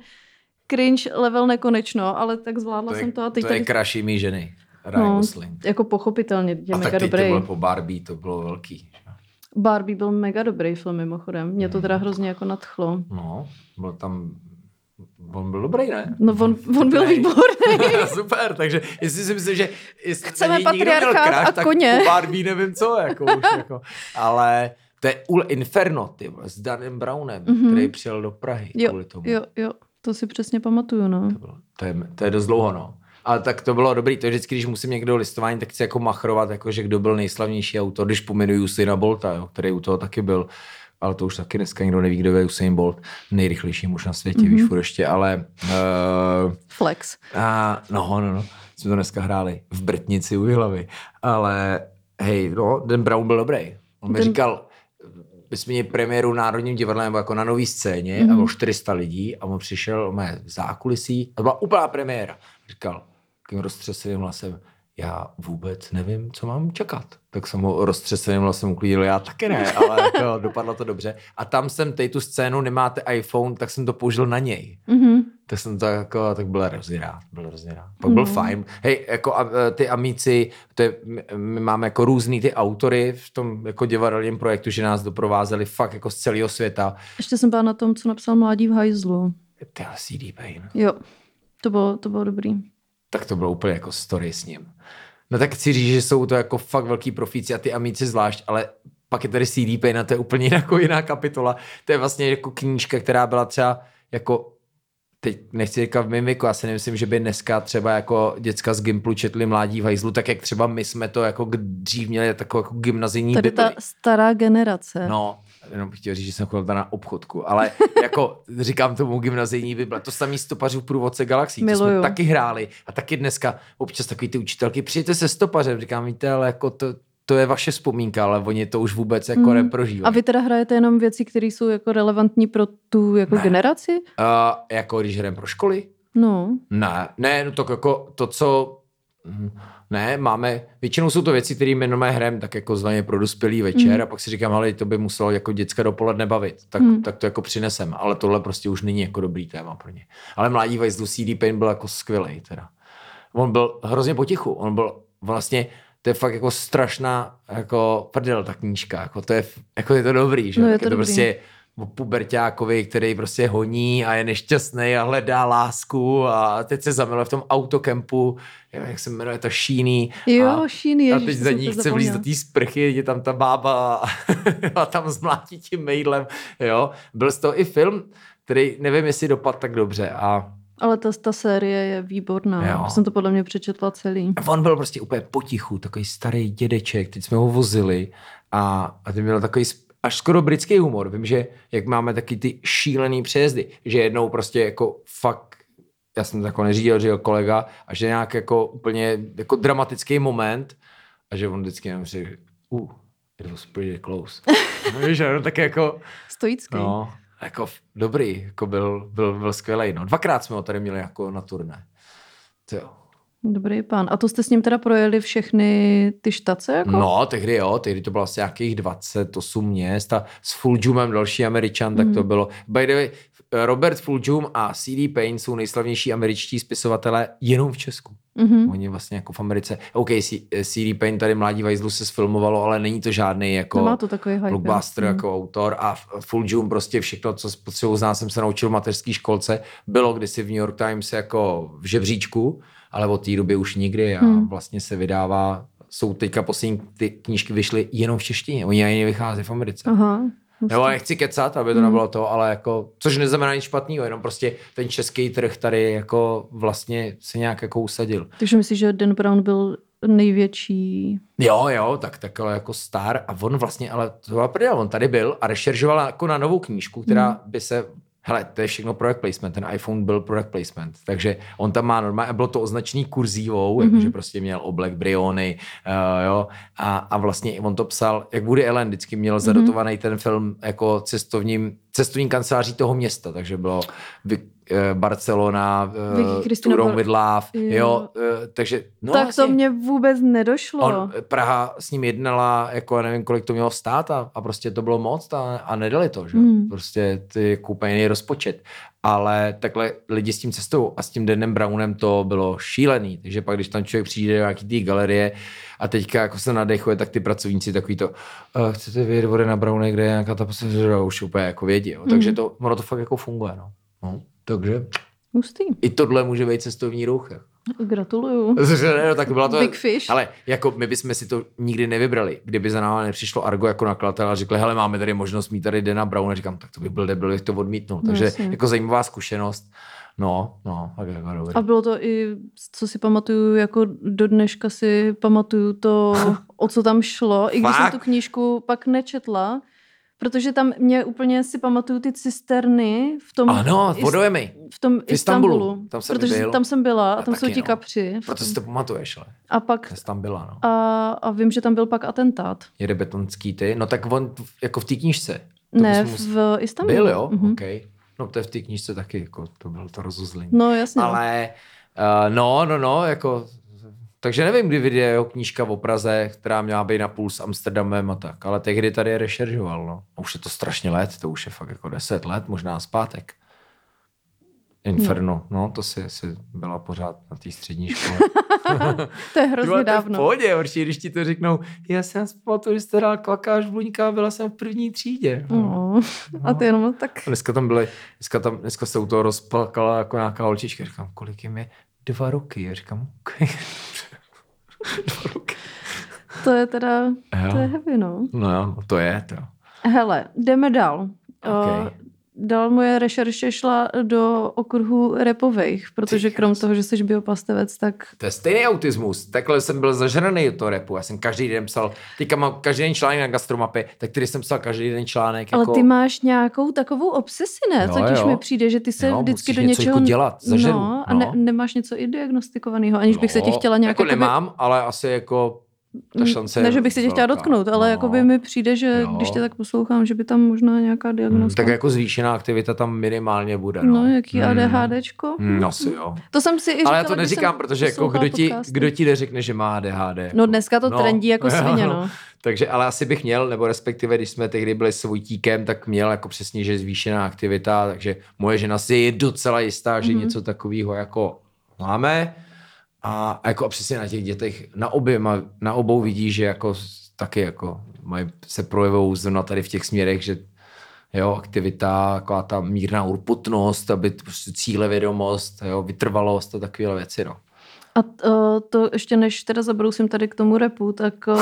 B: cringe level nekonečno, ale tak zvládla
C: To je,
B: jsem to a teď
C: to je
B: tady,
C: kraší mý ženy. Ryan
B: no,
C: Gosling.
B: jako pochopitelně, je
C: A
B: mega
C: tak teď to
B: dobrý.
C: bylo po Barbie, to bylo velký.
B: Barbie byl mega dobrý film mimochodem, mě to teda hrozně jako nadchlo.
C: No, byl tam, on byl dobrý, ne?
B: No on, on byl výborný.
C: Super, takže jestli si myslím, že jestli
B: Chceme patriarchát
C: crush,
B: a
C: tak
B: koně.
C: po Barbie nevím co, jako už, jako. Ale to je ul Inferno, ty s Danem Brownem,
B: Mhm.
C: mm-hmm. který přijel do Prahy
B: Jo,
C: kvůli tomu.
B: jo, jo, to si přesně pamatuju, no.
C: To, bylo, to, je, to je dost dlouho, no. Ale tak to bylo dobrý, to je vždycky, když musím někdo listování, tak chci jako machrovat, jako že kdo byl nejslavnější autor, když pominuju Usaina Bolta, jo, který u toho taky byl, ale to už taky dneska nikdo neví, kdo je Usain Bolt, nejrychlejší muž na světě, mm-hmm. víš, furt ještě, ale uh,
B: Flex.
C: a, no, no, no, jsme to dneska hráli v Brtnici u Jihlavy, ale hej, no, ten Brown byl dobrý. On mi
B: Ten-
C: říkal, my jsme měli premiéru Národním divadle nebo jako na nový scéně
B: Mhm.
C: mm-hmm. a bylo 400 lidí a on přišel mé zákulisí a to byla úplná premiéra. Říkal takým roztřeseným hlasem, já vůbec nevím, co mám čekat. Tak jsem ho roztřeseným hlasem uklidil, já taky ne, ale jako dopadlo to dobře. A tam jsem teď tu scénu, nemáte iPhone, tak jsem to použil na něj.
B: Mhm.
C: Tak jsem to jako, tak byl hrozně rád, byl hrozně rád. Pak byl
B: No.
C: fajn. Hej, jako a, e, ty amíci, to je, my- my máme jako různý ty autory v tom jako divadelním projektu, že nás doprovázeli fakt jako z celého světa.
B: Ještě jsem byla na tom, co napsal Mládí v hajzlu.
C: Ty CD Pain.
B: Jo, to bylo, to bylo dobrý.
C: Tak to bylo úplně jako story s ním. No tak chci říct, že jsou to jako fakt velký profíci a ty amíci zvlášť, ale pak je tady CD Pain a to je úplně jako jiná kapitola. To je vlastně jako knížka, která byla třeba jako teď nechci říkat v mém věku, já si nemyslím, že by dneska třeba jako děcka z Gimplu četli Mládí v hajzlu, tak jak třeba my jsme to jako dřív měli takovou jako gymnazijní
B: Tady
C: bibli.
B: ta stará generace.
C: No, jenom bych chtěl říct, že jsem chodil na obchodku, ale jako říkám tomu gymnazijní bible, to samý stopařů průvodce galaxí, to jsme taky hráli a taky dneska občas takový ty učitelky, přijďte se stopařem, říkám, víte, ale jako to, to je vaše vzpomínka, ale oni to už vůbec jako
B: Mhm.
C: neprožívají.
B: A vy teda hrajete jenom věci, které jsou jako relevantní pro tu jako
C: Ne.
B: generaci?
C: Uh, jako když jdem pro školy?
B: No.
C: Ne, ne, no to jako to, co... Ne, máme, většinou jsou to věci, které my normálně hrajeme tak jako zvaně pro dospělý večer
B: Mm.
C: a pak si říkám, ale to by muselo jako děcka dopoledne bavit, tak,
B: Mm.
C: tak to jako přinesem, ale tohle prostě už není jako dobrý téma pro ně. Ale Mládí Vajzlu CD Pain byl jako skvělý teda. On byl hrozně potichu, on byl vlastně, to je fakt jako strašná jako prdel ta knížka, jako to je, jako je to dobrý, že?
B: No, je
C: Tak
B: to dobrý.
C: prostě o puberťákovi, který prostě honí a je nešťastný a hledá lásku a teď se zamiluje v tom autokempu, jak se jmenuje to Šíný.
B: Jo,
C: a,
B: Šíny,
C: a
B: ježiš,
C: teď
B: to
C: za ní chce vlízt do té sprchy, je tam ta bába a, a tam zmlátí tím mailem, jo. Byl z toho i film, který nevím, jestli dopad tak dobře a
B: Ale ta, ta série je výborná.
C: Jo.
B: Jsem to podle mě přečetla celý.
C: on byl prostě úplně potichu, takový starý dědeček, teď jsme ho vozili a, a ty měl takový až skoro britský humor. Vím, že jak máme taky ty šílený přejezdy, že jednou prostě jako fakt já jsem to jako neřídil, řídil kolega a že nějak jako úplně jako dramatický moment a že on vždycky jenom řekl, uh, it was pretty close. no, víš, no, tak jako,
B: Stoický.
C: no, jako dobrý, jako byl, byl, byl skvělý. No. Dvakrát jsme ho tady měli jako na turné. To jo.
B: Dobrý pán. A to jste s ním teda projeli všechny ty štace? Jako?
C: No, tehdy jo, tehdy to bylo asi nějakých 28 měst a s Fulgjumem další američan, tak to bylo. By the way, Robert Fulgjum a C.D. Payne jsou nejslavnější američtí spisovatelé jenom v Česku.
B: Mhm.
C: Oni vlastně jako v Americe. OK, C- C.D. Payne tady Mládí Vajzlu se sfilmovalo, ale není to žádný jako
B: to takový hype.
C: blockbuster
B: jo.
C: jako autor a F- Fulgjum prostě všechno, co potřebuji znát, jsem se naučil v mateřské školce, bylo kdysi v New York Times jako v žebříčku, ale od té doby už nikdy a
B: Hmm.
C: vlastně se vydává, jsou teďka poslední ty knížky vyšly jenom v češtině, oni ani nevychází v Americe.
B: Aha.
C: Jo, nechci kecat, aby to
B: Hmm.
C: nebylo to, ale jako, což neznamená nic špatného, jenom prostě ten český trh tady jako vlastně se nějak jako usadil.
B: Takže myslíš, že Dan Brown byl největší...
C: Jo, jo, tak takhle jako star a on vlastně, ale to byla prdel, on tady byl a rešeržoval jako na novou knížku, která
B: Hmm.
C: by se, hele, to je všechno product placement, ten iPhone byl product placement, takže on tam má normálně, bylo to označený kurzívou,
B: Mhm.
C: jakože prostě měl oblek, briony, uh, jo, a, a vlastně on to psal, jak Woody Allen vždycky měl
B: Mhm.
C: zadotovaný ten film jako cestovním, cestovní kanceláří toho města, takže bylo vy, eh, Barcelona, uh, Tour
B: Bar-
C: with Love, jo,
B: Jo.
C: uh, takže no,
B: tak
C: vlastně-
B: to mě vůbec nedošlo.
C: On, Praha s ním jednala, jako nevím, kolik to mělo stát a, a prostě to bylo moc a, a nedali to, že?
B: Hmm.
C: Prostě ty jako úplně jiný rozpočet. Ale takhle lidi s tím cestou a s tím Danem Brownem to bylo šílený. Takže pak, když tam člověk přijde do nějaký té galerie a teďka jako se nadechuje, tak ty pracovníci takový to, uh, chcete vědět vody na Browne, kde je nějaká ta pasažera, už úplně jako vědí. Jo. Takže to, ono to fakt jako funguje. No. No, takže
B: Hustý.
C: i tohle může být cestovní ruch. jako.
B: Gratuluju.
C: Ne, no, tak byla to,
B: Big fish.
C: Ale jako my bychom si to nikdy nevybrali, kdyby za náma nepřišlo Argo jako nakladatel a řekli, hele, máme tady možnost mít tady Dana Brown a říkám, tak to by byl debil, bych to odmítnul. Takže
B: jasně.
C: jako zajímavá zkušenost. No, no, tak jako dobrý.
B: A bylo to i, co si pamatuju, jako do dneška si pamatuju to, o co tam šlo, i když jsem
C: Fakt?
B: tu knížku pak nečetla, protože tam mě úplně si pamatuju ty cisterny v tom...
C: Ano, vodojemy.
B: v tom
C: V Istanbulu.
B: Istanbulu.
C: Tam jsem
B: protože
C: byl.
B: tam jsem byla a
C: Já
B: tam jsou ti
C: no.
B: kapři.
C: Proto si to pamatuješ, ale
B: A pak
C: jsi tam byla, no.
B: a, a vím, že tam byl pak atentát.
C: Jede betonský ty. No tak on jako v té knížce. To
B: ne,
C: bys mus-
B: v Istanbulu.
C: Byl, jo?
B: Mhm.
C: OK. No to je v té knížce taky, jako to bylo to rozuzlení.
B: No jasně.
C: Ale uh, no, no, no, jako takže nevím, kdy vyjde jeho knížka o Praze, která měla být na půl s Amsterdamem a tak, ale tehdy tady je rešeržoval, no. A už je to strašně let, to už je fakt jako deset let, možná zpátek. Inferno, no, to si, si byla pořád na té střední škole.
B: to je hrozně
C: vole, to je v
B: dávno.
C: pohodě, když ti to řeknou, já jsem pamatuju, že jste dal klakáš buňka, byla jsem v první třídě.
B: No. A ty jenom tak...
C: A dneska tam byly, dneska, tam, dneska se u toho rozplakala jako nějaká holčička. Říkám, kolik jim je? Dva roky. Já říkám, okay. Dva roky.
B: To je teda...
C: Jo.
B: To je heavy, no.
C: No jo, to je to.
B: Hele, jdeme dál.
C: Okay.
B: Uh, dál moje rešerše šla do okruhu repových, protože
C: Ty
B: krom toho, že jsi biopastevec, tak
C: To je stejný autismus. Takhle jsem byl zažraný do toho repu. Já jsem každý den psal, teďka mám každý den článek na gastromapy, tak tady jsem psal každý den článek.
B: Ale
C: jako,
B: ty máš nějakou takovou obsesi, ne?
C: Jo,
B: Totiž
C: jo.
B: mi přijde, že ty se
C: Jo,
B: vždycky do
C: něco
B: něčeho...
C: jako dělat, zažeru,
B: no, a
C: no.
B: ne, nemáš něco i diagnostikovaného, aniž bych se ti chtěla nějak...
C: Jako nemám, ale asi jako ta šance
B: Ne, že bych se tě chtěla dotknout, ale
C: No.
B: jako by mi přijde, že
C: Jo.
B: když tě tak poslouchám, že by tam možná nějaká
C: Hmm,
B: diagnostika...
C: tak jako zvýšená aktivita tam minimálně bude. No,
B: No, jaký
C: Hmm.
B: ADHDčko?
C: Hmm, asi jo.
B: To jsem si i říkala,
C: Ale já to neříkám, protože jako kdo ti, kdo ti neřekne, že má ADHD.
B: No dneska to trendí jako svině, no.
C: Takže, ale asi bych měl, nebo respektive, když jsme tehdy byli s Vojtíkem, tak měl jako přesně, že zvýšená aktivita, takže moje žena si je docela jistá, že
B: Mhm.
C: něco takového jako máme. A, a jako přesně na těch dětech, na oběma, na obou vidí, že jako taky jako mají, se projevují zrovna tady v těch směrech, že jo, aktivita, taková ta mírná urputnost, aby prostě cílevědomost, jo, vytrvalost a takové věci, no.
B: A uh, to ještě než teda zabrousím tady k tomu repu, tak uh,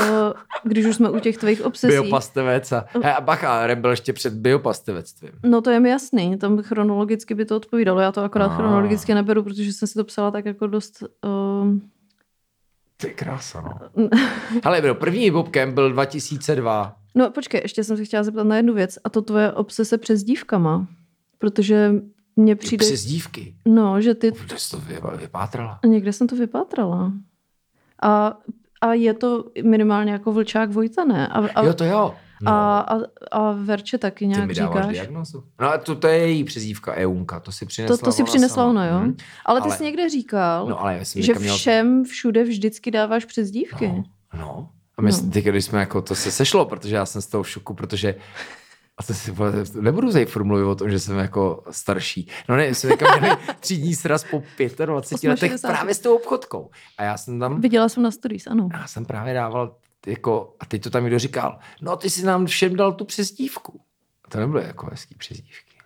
B: když už jsme u těch tvých obsesí,
C: Biopastevec a, a bacha, rap byl ještě před biopastevectvím.
B: no to je mi jasný, tam chronologicky by to odpovídalo, já to akorát
C: Ah.
B: chronologicky neberu, protože jsem si to psala tak jako dost... Uh,
C: Ty krása, no. Hele, bro, první bobkem byl 2002.
B: no počkej, ještě jsem se chtěla zeptat na jednu věc, a to tvoje obsese přes dívkama, protože mně přijde,
C: Přes dívky.
B: no, že ty,
C: Kde jsi to vy- vypátrala?
B: někde jsem to vypátrala. A, a je to minimálně jako vlčák Vojta, ne? A, a,
C: Jo, to jo. No,
B: a, a, a Verče taky
C: ty
B: nějak
C: mi dáváš
B: říkáš.
C: diagnozu. No a to, to je její přezdívka Eunka, to si přinesla
B: To, to si přinesla ona, jo?
C: Hm.
B: Ale ty
C: Ale-
B: jsi někde říkal,
C: No ale
B: že
C: měl...
B: všem všude vždycky dáváš přes dívky.
C: No, no. A my
B: No.
C: teď, když jsme jako, to se sešlo, protože já jsem z toho v šoku, protože a to si nebudu zajít mluvit o tom, že jsem jako starší. No ne, jsme někam měli třídní sraz po 25 letech
B: 68.
C: právě s tou obchodkou. A já jsem tam,
B: Viděla jsem na stories, ano.
C: já jsem právě dával jako, a teď to tam někdo říkal, no ty si nám všem dal tu přezdívku. A to nebyly jako hezký přezdívky.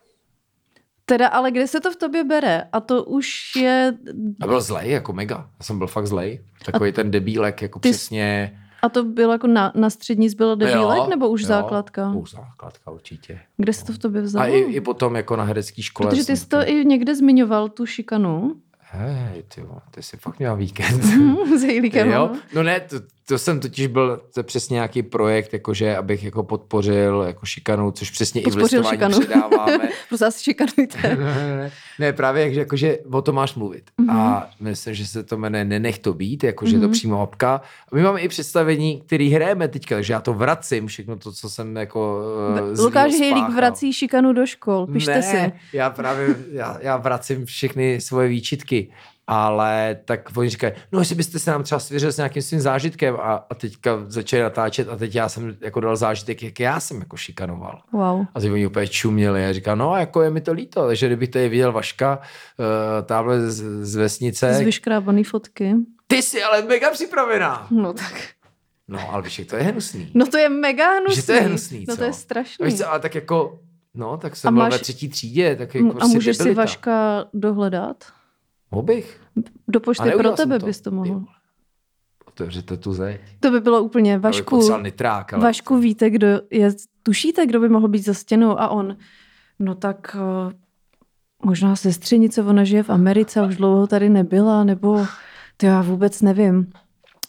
B: Teda, ale kde se to v tobě bere? A to už je...
C: A byl zlej, jako mega. Já jsem byl fakt zlej. Takový ten debílek, jako
B: ty
C: přesně.
B: A to bylo jako na, na střední zbylo debílek,
C: Jo,
B: nebo už
C: jo,
B: základka?
C: Už základka určitě.
B: Kde se to v tobě vzalo?
C: A i, i potom jako na herecké škole.
B: Protože ty jsi to i někde zmiňoval, tu šikanu.
C: Hej, ty, ty jsi fakt měl víkend.
B: S Hejlíkem,
C: jo?
B: no.
C: No ne, to, to, jsem totiž byl, to je přesně nějaký projekt, jakože abych jako podpořil jako šikanu, což přesně
B: Podpořil
C: i v listování
B: šikanu.
C: předáváme.
B: Prosím vás, šikanujte.
C: ne, ne, ne, ne, právě jak, že- jakože o tom máš mluvit.
B: Mhm.
C: A myslím, že se to jmenuje Nenech to být, jakože je to
B: Mhm.
C: přímo apka. A my máme i představení, který hrajeme teďka, takže já to vracím, všechno to, co jsem jako uh,
B: Lukáš Hejlík vrací šikanu do škol, pište
C: ne,
B: si.
C: já právě, já, já vracím všechny svoje výčitky, ale tak oni říkají, no jestli byste se nám třeba svěřil s nějakým svým zážitkem a, a teďka začali natáčet a teď já jsem jako dal zážitek, jak já jsem jako šikanoval.
B: Wow.
C: A teď oni úplně čuměli a říká, no jako je mi to líto, takže kdybych tady viděl Vaška, uh, tamhle z, z vesnice,
B: Z vyškrábaný fotky.
C: ty jsi ale mega připravená.
B: No tak.
C: No ale víš, jak to je hnusný.
B: No to je mega hnusný.
C: Že to je hnusný,
B: No
C: co?
B: to je
C: A
B: strašný.
C: víš co, ale tak jako, no tak
B: A
C: jsem byl
B: máš-
C: ve třetí třídě, tak jako
B: A
C: prostě
B: můžeš si. Vaška dohledat?
C: Mohl bych.
B: Do pošty pro tebe
C: to.
B: bys to mohl.
C: Otevřete tu zeď.
B: To by bylo úplně, Vašku,
C: nitrák, ale...
B: Vašku, víte, kdo je, tušíte, kdo by mohl být za stěnou? A on, no tak uh, možná sestřenice, ona žije v Americe a už dlouho tady nebyla, nebo to já vůbec nevím.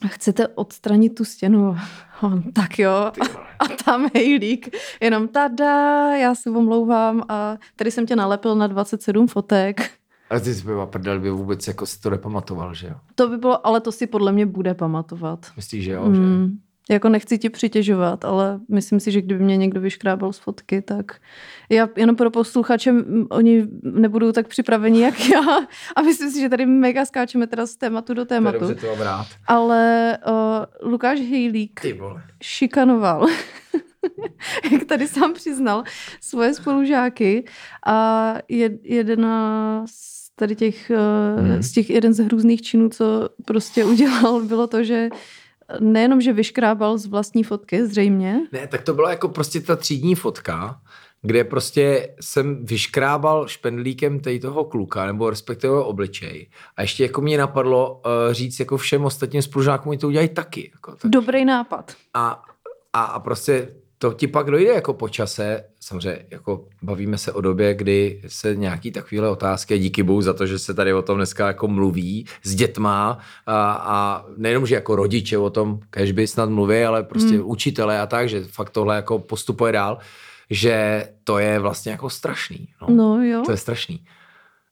B: chcete odstranit tu stěnu. On, tak jo. A, a tam hejlík, jenom tada, já se omlouvám a tady jsem tě nalepil na 27 fotek.
C: Ale ty jsi byla prdel, by vůbec jako si to nepamatoval, že jo?
B: To by bylo, ale to si podle mě bude pamatovat.
C: Myslíš, že jo? Že?
B: Mm, jako nechci ti přitěžovat, ale myslím si, že kdyby mě někdo vyškrábal z fotky, tak já jenom pro posluchače, oni nebudou tak připraveni jak já a myslím si, že tady mega skáčeme teda z tématu do
C: To je
B: tématu.
C: dobře to mám rád.
B: Ale uh, Lukáš Hejlík šikanoval, jak tady sám přiznal, svoje spolužáky a jed, jedna z tady těch, hmm. z těch jeden z hrůzných činů, co prostě udělal, bylo to, že nejenom, že vyškrábal z vlastní fotky, zřejmě,
C: Ne, tak to byla jako prostě ta třídní fotka, kde prostě jsem vyškrábal špendlíkem tady toho kluka, nebo respektive jeho obličej. A ještě jako mě napadlo uh, říct jako všem ostatním spolužákům, oni to udělají taky. Jako, tak.
B: dobrý nápad.
C: A, a, a prostě to ti pak dojde jako po čase, samozřejmě jako bavíme se o době, kdy se nějaký takovéhle otázky, díky bohu za to, že se tady o tom dneska jako mluví s dětma a, a nejenom, že jako rodiče o tom, kež by snad mluví, ale prostě hmm. učitelé a tak, že fakt tohle jako postupuje dál, že to je vlastně jako strašný. No.
B: No jo.
C: To je strašný.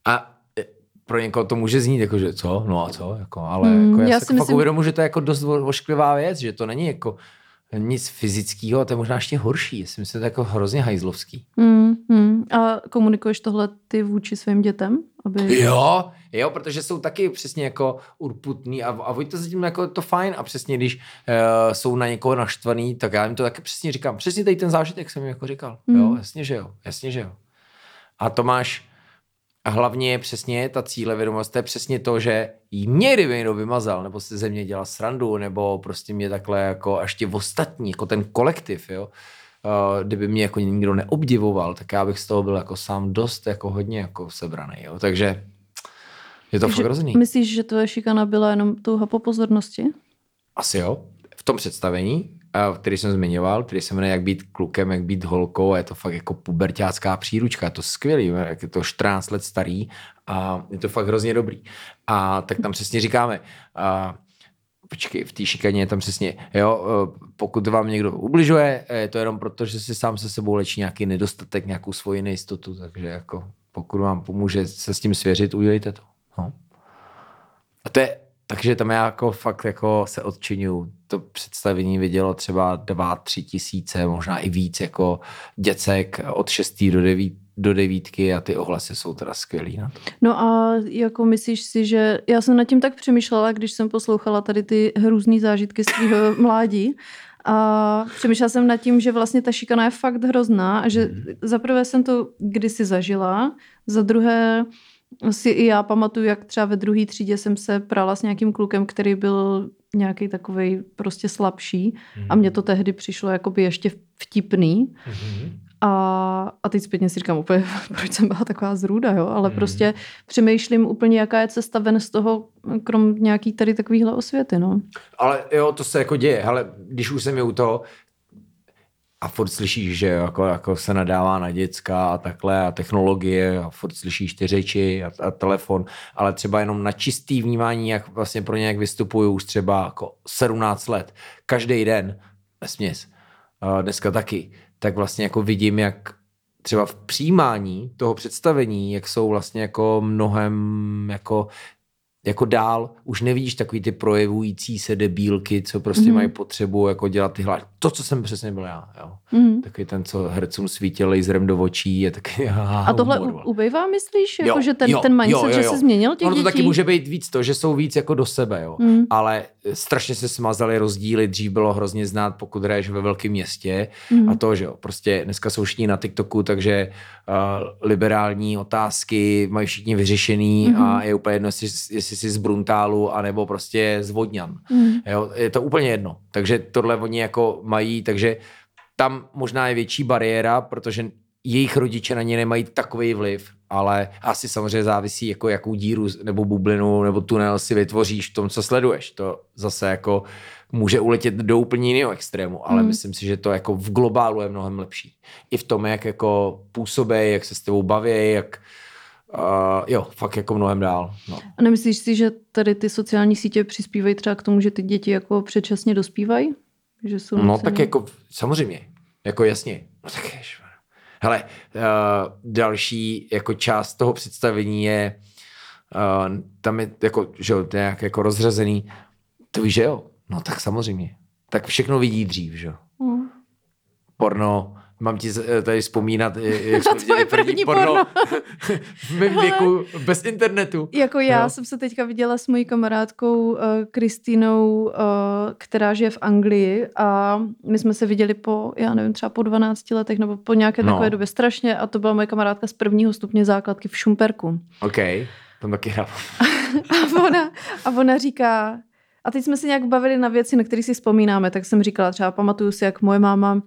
C: A e, pro někoho to může znít jako, že co, no a co, jako, ale
B: Hmm,
C: jako já,
B: já
C: si
B: si
C: fakt
B: myslím-
C: uvědomuji, že to je jako dost ošklivá věc, že to není jako nic fyzického, to je možná ještě horší. Já si myslím, že to je jako hrozně hajzlovský.
B: Hmm, hmm. A komunikuješ tohle ty vůči svým dětem? Aby...
C: Jo, jo, protože jsou taky přesně jako urputný a, a oni to zatím jako to fajn a přesně když uh, jsou na někoho naštvaný, tak já jim to taky přesně říkám. Přesně tady ten zážitek jsem jim jako říkal.
B: Mm.
C: Jo, jasně, že jo, jasně, že jo. A to máš, a hlavně je přesně ta cílevědomost, to je přesně to, že jí mě kdyby někdo vymazal, nebo se ze mě dělal srandu, nebo prostě mě takhle jako až ti ostatní, jako ten kolektiv, jo. Uh, kdyby mě jako nikdo neobdivoval, tak já bych z toho byl jako sám dost jako hodně jako sebraný, jo. Takže je to fakt hrozný.
B: Myslíš, že tvoje šikana byla jenom touha po pozornosti?
C: Asi jo. V tom představení, který jsem zmiňoval, který se jmenuje Jak být klukem, jak být holkou, a je to fakt jako puberťácká příručka, je to skvělý, jak je to 14 let starý a je to fakt hrozně dobrý. A tak tam přesně říkáme, a počkej, v té šikaně je tam přesně, jo, eh, pokud vám někdo ubližuje, je to jenom proto, že si sám se sebou lečí nějaký nedostatek, nějakou svoji nejistotu, takže jako pokud vám pomůže se s tím svěřit, udělejte to. No. A to je, takže tam já jako fakt jako se odčinuju. To představení vidělo třeba dva, tři tisíce, možná i víc jako děcek od šestý do, deví, do devítky a ty ohlasy jsou teda skvělý to.
B: No a jako myslíš si, že já jsem nad tím tak přemýšlela, když jsem poslouchala tady ty hrůzný zážitky svého mládí a přemýšlela jsem nad tím, že vlastně ta šikana je fakt hrozná a že za prvé jsem to kdysi zažila, za druhé si i já pamatuju, jak třeba ve druhé třídě jsem se prala s nějakým klukem, který byl nějaký takový prostě slabší a mně to tehdy přišlo jakoby ještě vtipný. A, a teď zpětně si říkám úplně, proč jsem byla taková zrůda, jo? ale
C: Mhm.
B: prostě přemýšlím úplně, jaká je cesta ven z toho, krom nějaký tady takovýhle osvěty, no.
C: Ale jo, to se jako děje. Hele, když už jsem je u toho, a furt slyšíš, že jako, jako se nadává na děcka a takhle a technologie a furt slyšíš ty řeči a, a telefon, ale třeba jenom na čistý vnímání, jak vlastně pro ně jak vystupují už třeba jako 17 let, každý den, nesměs, a dneska taky, tak vlastně jako vidím, jak třeba v přijímání toho představení, jak jsou vlastně jako mnohem jako jako dál, už nevidíš takový ty projevující se debílky, co prostě mm. mají potřebu jako dělat ty hlas. To, co jsem přesně byl já. Jo.
B: Mm.
C: Takový ten, co hercům svítil laserem do očí. Je taky,
B: A tohle u- ubejvá, myslíš? Jako,
C: Jo,
B: že ten,
C: jo,
B: ten mindset,
C: jo, jo,
B: že
C: jo.
B: se změnil těch
C: Ono to
B: dětí?
C: taky může být víc to, že jsou víc jako do sebe, jo.
B: Mm.
C: Ale strašně se smazaly rozdíly, dřív bylo hrozně znát, pokud hraješ ve velkém městě
B: Mm.
C: a to, že jo, prostě dneska jsou všichni na TikToku, takže uh, liberální otázky mají všichni vyřešený
B: Mhm.
C: a je úplně jedno, jestli, jestli jsi z Bruntálu, anebo prostě z Vodňan.
B: Mm.
C: Jo, je to úplně jedno. Takže tohle oni jako mají, takže tam možná je větší bariéra, protože jejich rodiče na ně nemají takový vliv, ale asi samozřejmě závisí, jako jakou díru nebo bublinu nebo tunel si vytvoříš v tom, co sleduješ. To zase jako může uletět do úplně jiného extrému, ale
B: Mm.
C: myslím si, že to jako v globálu je mnohem lepší. I v tom, jak jako působí, jak se s tebou baví, jak Uh, jo, fakt jako mnohem dál. No.
B: A nemyslíš si, že tady ty sociální sítě přispívají třeba k tomu, že ty děti jako předčasně dospívají? Že jsou
C: No
B: nucený?
C: tak jako, samozřejmě, jako jasně. No tak ježišmar. Hele, uh, další jako část toho představení je, uh, tam je jako, že jo, nějak jako rozřazený. To víš, že jo? No tak samozřejmě. Tak všechno vidí dřív, že jo?
B: Mm.
C: Porno, mám ti z- tady vzpomínat, eh, jak jsme
B: tvoje
C: první
B: první
C: porno v mém věku bez internetu.
B: Jako já
C: No.
B: jsem se teďka viděla s mojí kamarádkou uh, Kristýnou, uh, která žije v Anglii a my jsme se viděli po, já nevím, třeba po 12 letech nebo po nějaké
C: No.
B: takové době strašně a to byla moje kamarádka z prvního stupně základky v Šumperku.
C: OK, tam taky hrál.
B: A ona, a ona říká, a teď jsme se nějak bavili na věci, na které si vzpomínáme, tak jsem říkala, třeba pamatuju si, jak moje máma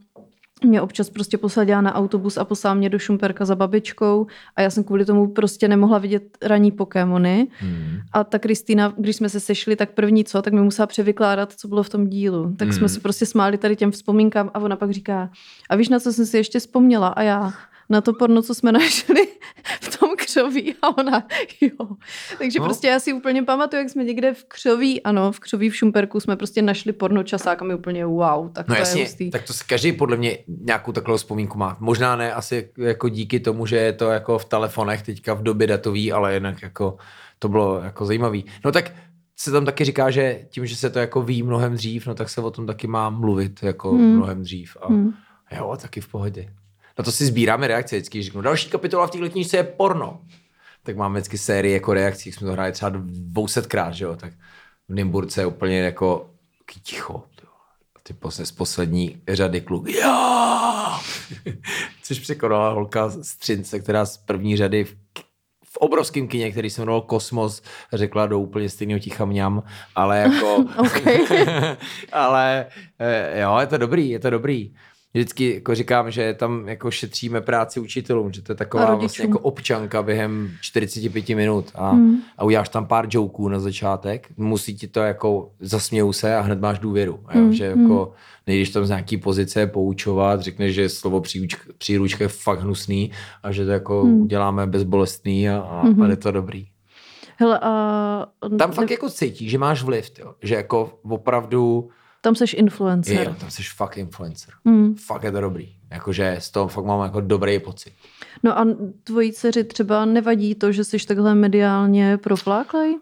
B: mě občas prostě posadila na autobus a poslala mě do Šumperka za babičkou a já jsem kvůli tomu prostě nemohla vidět ranní Pokémony.
C: Hmm.
B: A ta Kristýna, když jsme se sešli, tak první co, tak mi musela převykládat, co bylo v tom dílu. Tak
C: Mm.
B: jsme se prostě smáli tady těm vzpomínkám a ona pak říká, a víš, na co jsem si ještě vzpomněla? A já, na to porno, co jsme našli v tom křoví. A ona, jo. Takže
C: No.
B: prostě já si úplně pamatuju, jak jsme někde v křoví, ano, v křoví v Šumperku jsme prostě našli porno časák a mi úplně wow, tak
C: No
B: to
C: jasně,
B: je hustý.
C: tak to si každý podle mě nějakou takovou vzpomínku má. Možná ne asi jako díky tomu, že je to jako v telefonech teďka v době datový, ale jinak jako to bylo jako zajímavý. No tak se tam taky říká, že tím, že se to jako ví mnohem dřív, no tak se o tom taky má mluvit jako
B: Hmm.
C: mnohem dřív. A
B: Hmm.
C: jo, taky v pohodě. Na to si sbíráme reakce vždycky, řeknu, další kapitola v této knížce je porno. Tak máme vždycky sérii jako reakcí, jsme to hráli třeba 200krát, že jo, tak v Nymburce je úplně jako ticho. A ty posle, z poslední řady kluk, jo! Což překonala holka z Třince, která z první řady v, v obrovském kině, který se jmenoval Kosmos, řekla do úplně stejného ticha mňam, ale jako... Ale eh, jo, je to dobrý, je to dobrý. Vždycky jako říkám, že tam jako šetříme práci učitelům, že to je taková vlastně jako občanka během 45 minut a,
B: Hmm.
C: a uděláš tam pár joků na začátek, musí ti to jako zasmějou se a hned máš důvěru. Jo?
B: Hmm,
C: Že jako nejdeš tam z nějaký pozice poučovat, řekneš, že slovo příručka, příručka je fakt hnusný a že to jako
B: Hmm.
C: uděláme bezbolestný a, a,
B: Mhm.
C: a je to dobrý.
B: Hele, a...
C: Tam fakt jako cítíš, že máš vliv, jo? že jako opravdu
B: Tam seš influencer.
C: jo, tam jsi fakt influencer.
B: Hmm.
C: Fakt je to dobrý. Jakože z toho fakt mám jako dobrý pocit.
B: No a tvojí dceři třeba nevadí to, že jsi takhle mediálně propláklej?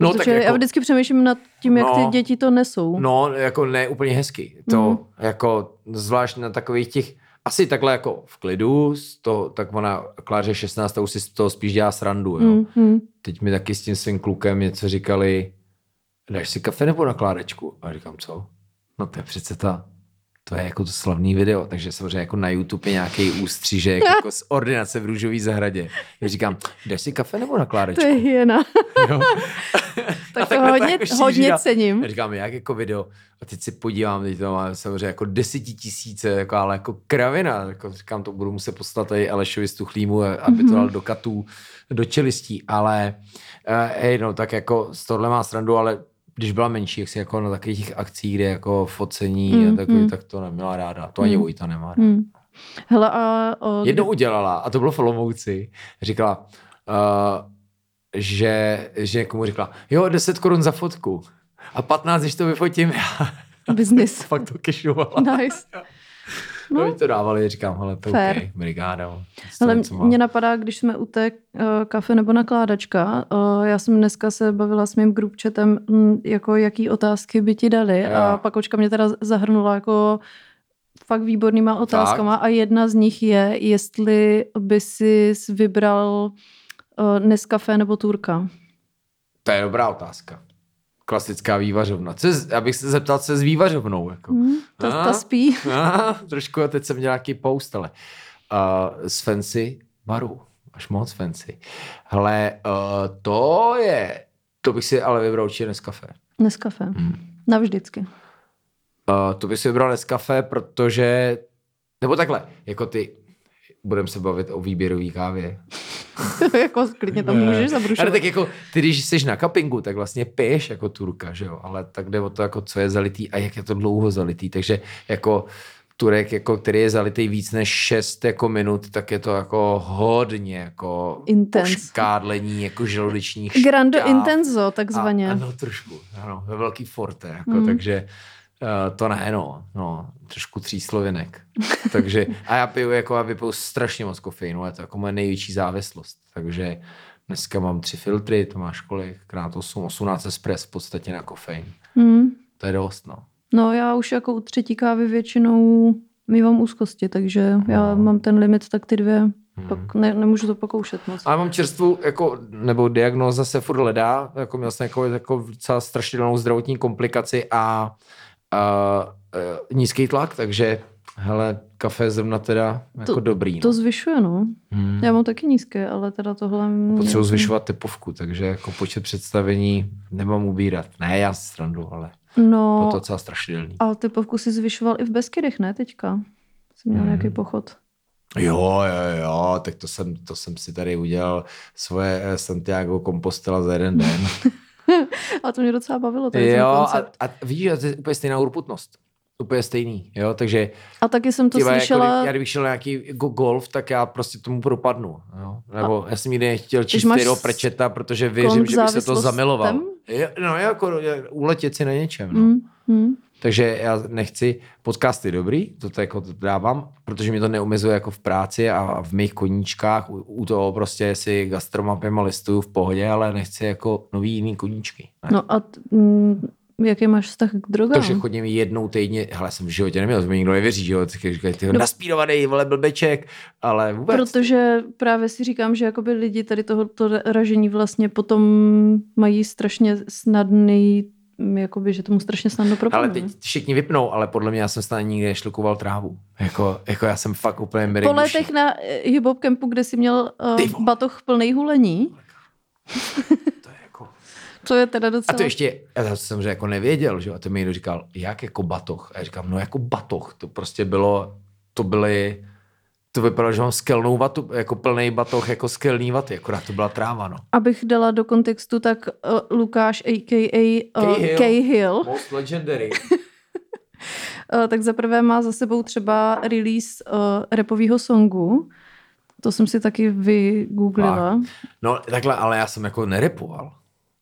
C: No,
B: Protože
C: tak jako-
B: já vždycky přemýšlím nad tím, jak
C: No.
B: ty děti to nesou.
C: No, jako ne úplně hezky. To
B: Mhm.
C: jako zvlášť na takových těch, asi takhle jako v klidu, toho, tak ona Kláře 16 už si z toho spíš dělá srandu, jo.
B: Mm, mm.
C: Teď mi taky s tím svým klukem něco říkali, dáš si kafe nebo na klárečku? A říkám, co? No to je přece ta, to je jako to slavný video, takže samozřejmě jako na YouTube je nějaký ústřížek jako z ordinace v růžové zahradě. Já říkám, dáš si kafe nebo na klárečku?
B: To je hyena.
C: Jo.
B: tak to hodně,
C: jako šíří
B: hodně cením.
C: Já říkám, jak jako video. A teď si podívám, teď to má samozřejmě jako desetitisíce, jako, ale jako kravina. Jako, říkám, to budu muset poslat tady Alešovi Stuchlímu, aby to dal do katů, do čelistí. Ale uh, hej, no, tak jako z tohle má srandu, ale když byla menší, jak si jako na takových těch akcích, kde jako focení
B: Mm,
C: a takový,
B: mm.
C: tak to neměla ráda. To ani
B: Mm.
C: Vojta nemá ráda.
B: Hmm. Hele, a... O,
C: Jednou udělala, a to bylo v Olomouci, říkala, uh, že, že někomu říkala, jo, 10 korun za fotku. A 15, když to vyfotím já.
B: Business.
C: Fakt to kešovala.
B: Nice.
C: No, to dávali, říkám, hele, to je
B: Fair.
C: OK, brigáda.
B: Ale mě napadá, když jsme u té uh, kafe nebo nakládačka, uh, já jsem dneska se bavila s mým group chatem, mm, jako jaký otázky by ti dali a
C: Jo.
B: pakočka mě teda zahrnula jako fakt výbornýma otázkama a jedna z nich je, jestli by si vybral uh, Nescafé nebo Turka.
C: To je dobrá otázka. Klasická vývařovna. Co je, abych se zeptal, co je s vývařovnou. Jako.
B: Hmm, ta,
C: A?
B: ta spí.
C: Ah, trošku, a teď jsem dělal nějaký post, ale uh, z fancy baru. Až moc fancy. Hele, uh, to je, to bych si ale vybral určitě Nescafé.
B: Nescafé.
C: Hmm.
B: Navždycky.
C: Uh, to bych si vybral Nescafé, protože, nebo takhle, jako ty, budeme se bavit o výběrový kávě.
B: jako klidně tam můžeš
C: Ale
B: zabrušovat.
C: tak jako, ty když jsi na kapingu, tak vlastně piješ jako turka, že jo, ale tak jde o to, jako co je zalitý a jak je to dlouho zalitý, takže jako Turek, jako, který je zalitý víc než 6 jako minut, tak je to jako hodně jako škádlení jako žaludečních
B: Grando
C: šťáv.
B: intenzo, takzvaně.
C: A, ano, trošku, ano, ve velký forte, jako,
B: mm.
C: takže uh, to ne, no, no, trošku tříslovinek. takže, a já piju, jako, já vypiju strašně moc kofeinu, je to jako moje největší závislost, takže dneska mám tři filtry, to máš kolik, krát 8, 18 espres v podstatě na kofein.
B: Hmm.
C: To je dost, no.
B: No já už jako u třetí kávy většinou mývám úzkosti, takže já
C: No.
B: mám ten limit tak ty dvě.
C: Hmm.
B: Pak ne, nemůžu to pokoušet moc.
C: Ale mám čerstvou, jako, nebo diagnóza se furt hledá, jako měl jsem jako, jako docela strašidelnou zdravotní komplikaci a, a, a nízký tlak, takže hele, kafe je zrovna teda jako
B: To-
C: dobrý.
B: To
C: No.
B: zvyšuje, no.
C: Hmm.
B: Já mám taky nízké, ale teda tohle... mě-
C: Potřebuji zvyšovat typovku, takže jako počet představení nemám ubírat. Ne, já si srandu, ale
B: No,
C: bylo to docela strašidelný.
B: ale ty povku si zvyšoval i v Beskydech, ne teďka? Jsi měl
C: Hmm.
B: nějaký pochod.
C: Jo, jo, jo, tak to jsem, to jsem si tady udělal svoje eh, Santiago Compostela za jeden den.
B: A to mě docela bavilo, ten
C: jo, a,
B: koncept.
C: a vidíš, a to je úplně stejná urputnost. Úplně stejný, jo, takže
B: A taky jsem to
C: Tyba,
B: slyšela,
C: Jako, já kdybych šel na nějaký go- golf, tak já prostě tomu propadnu. Jo? Nebo já jsem nikdy nechtěl číst Tyro Prečeta, protože věřím, že by se to zamiloval. Je, no jako uletět si na něčem. No.
B: mm, mm,
C: Takže já nechci, podcasty dobrý, to, to jako to dávám, protože mě to neomezuje jako v práci a v mých koníčkách, u, u toho prostě si gastromapem listuju v pohodě, ale nechci jako nový jiný koníčky. Ne?
B: no a t, mm, jaký máš vztah k drogám?
C: Takže chodím jednou týdně, hele, jsem v životě neměl, to mi nikdo nevěří, že jo, tak říkají, ty
B: No.
C: naspírovaný, vole, blbeček, ale vůbec.
B: Protože právě si říkám, že jakoby lidi tady tohoto ražení vlastně potom mají strašně snadný, jakoby, že tomu strašně snadno propadne.
C: Ale teď všichni vypnou, ale podle mě já jsem snad nikdy nešlukoval trávu. Jako, jako já jsem fakt úplně mirek
B: Po letech na eh, hip-hop campu, kde jsi měl uh, batoh plný hulení,
C: To je jako...
B: to je teda
C: A
B: docela...
C: to ještě, já jsem že jako nevěděl, že a to mi někdo říkal, jak jako batoh? A já říkám, no jako batoh, to prostě bylo, to byly, to vypadalo, že mám skelnou vatu, jako plný batoh, jako skelný vaty, akorát to byla tráva, no.
B: Abych dala do kontextu, tak uh, Lukáš a.k.a. Uh,
C: Cahill.
B: Cahill,
C: Most legendary.
B: uh, tak zaprvé má za sebou třeba release uh, repového songu, to jsem si taky vygooglila.
C: No takhle, ale já jsem jako nerepoval.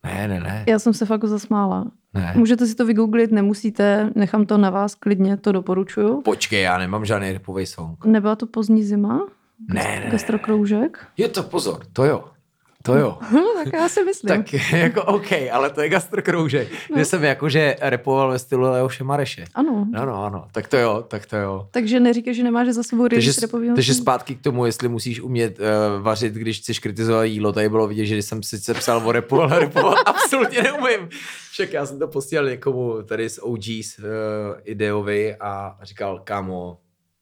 C: Ne, ne, ne.
B: Já jsem se fakt zasmála.
C: Ne.
B: Můžete si to vygooglit, nemusíte, nechám to na vás klidně, to doporučuju.
C: Počkej, já nemám žádný repový song.
B: Nebyla to pozdní zima?
C: Ne, ne, ne.
B: Gastrokroužek?
C: Je to pozor, to jo. To jo.
B: No, tak já si myslím.
C: Tak jako OK, ale to je gastrokroužek. No. Že jsem jakože repoval ve stylu Leoše Mareše.
B: Ano.
C: No, no, ano. Tak to jo, tak to jo.
B: Takže neříkej, že nemáš za sebou
C: Takže,
B: release repového
C: takže zpátky k tomu, jestli musíš umět uh, vařit, když chceš kritizovat jídlo, tady bylo vidět, že když jsem sice psal o repu, ale repovat absolutně neumím. Však já jsem to posílal někomu tady z OGs uh, ideovi a říkal, kámo,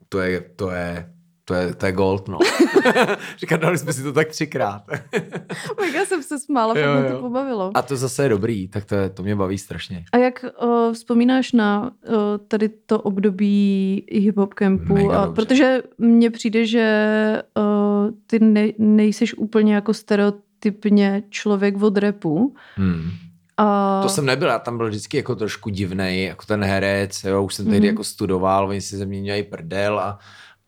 C: to je, to je, to je, to je gold, no. Říkal, dali jsme si to tak třikrát.
B: Mega jsem se smála,
C: Jo,
B: fakt mě to pobavilo.
C: A to zase je dobrý, tak to, je, to mě baví strašně.
B: A jak uh, vzpomínáš na uh, tady to období hip-hop campu?
C: Mega
B: A,
C: dobře.
B: protože mně přijde, že uh, ty ne, nejseš úplně jako stereotypně člověk od repu.
C: Hmm.
B: A,
C: To jsem nebyl, já tam byl vždycky jako trošku divnej, jako ten herec, jo, už jsem tehdy
B: Mhm.
C: jako studoval, oni si ze mě měli prdel, a,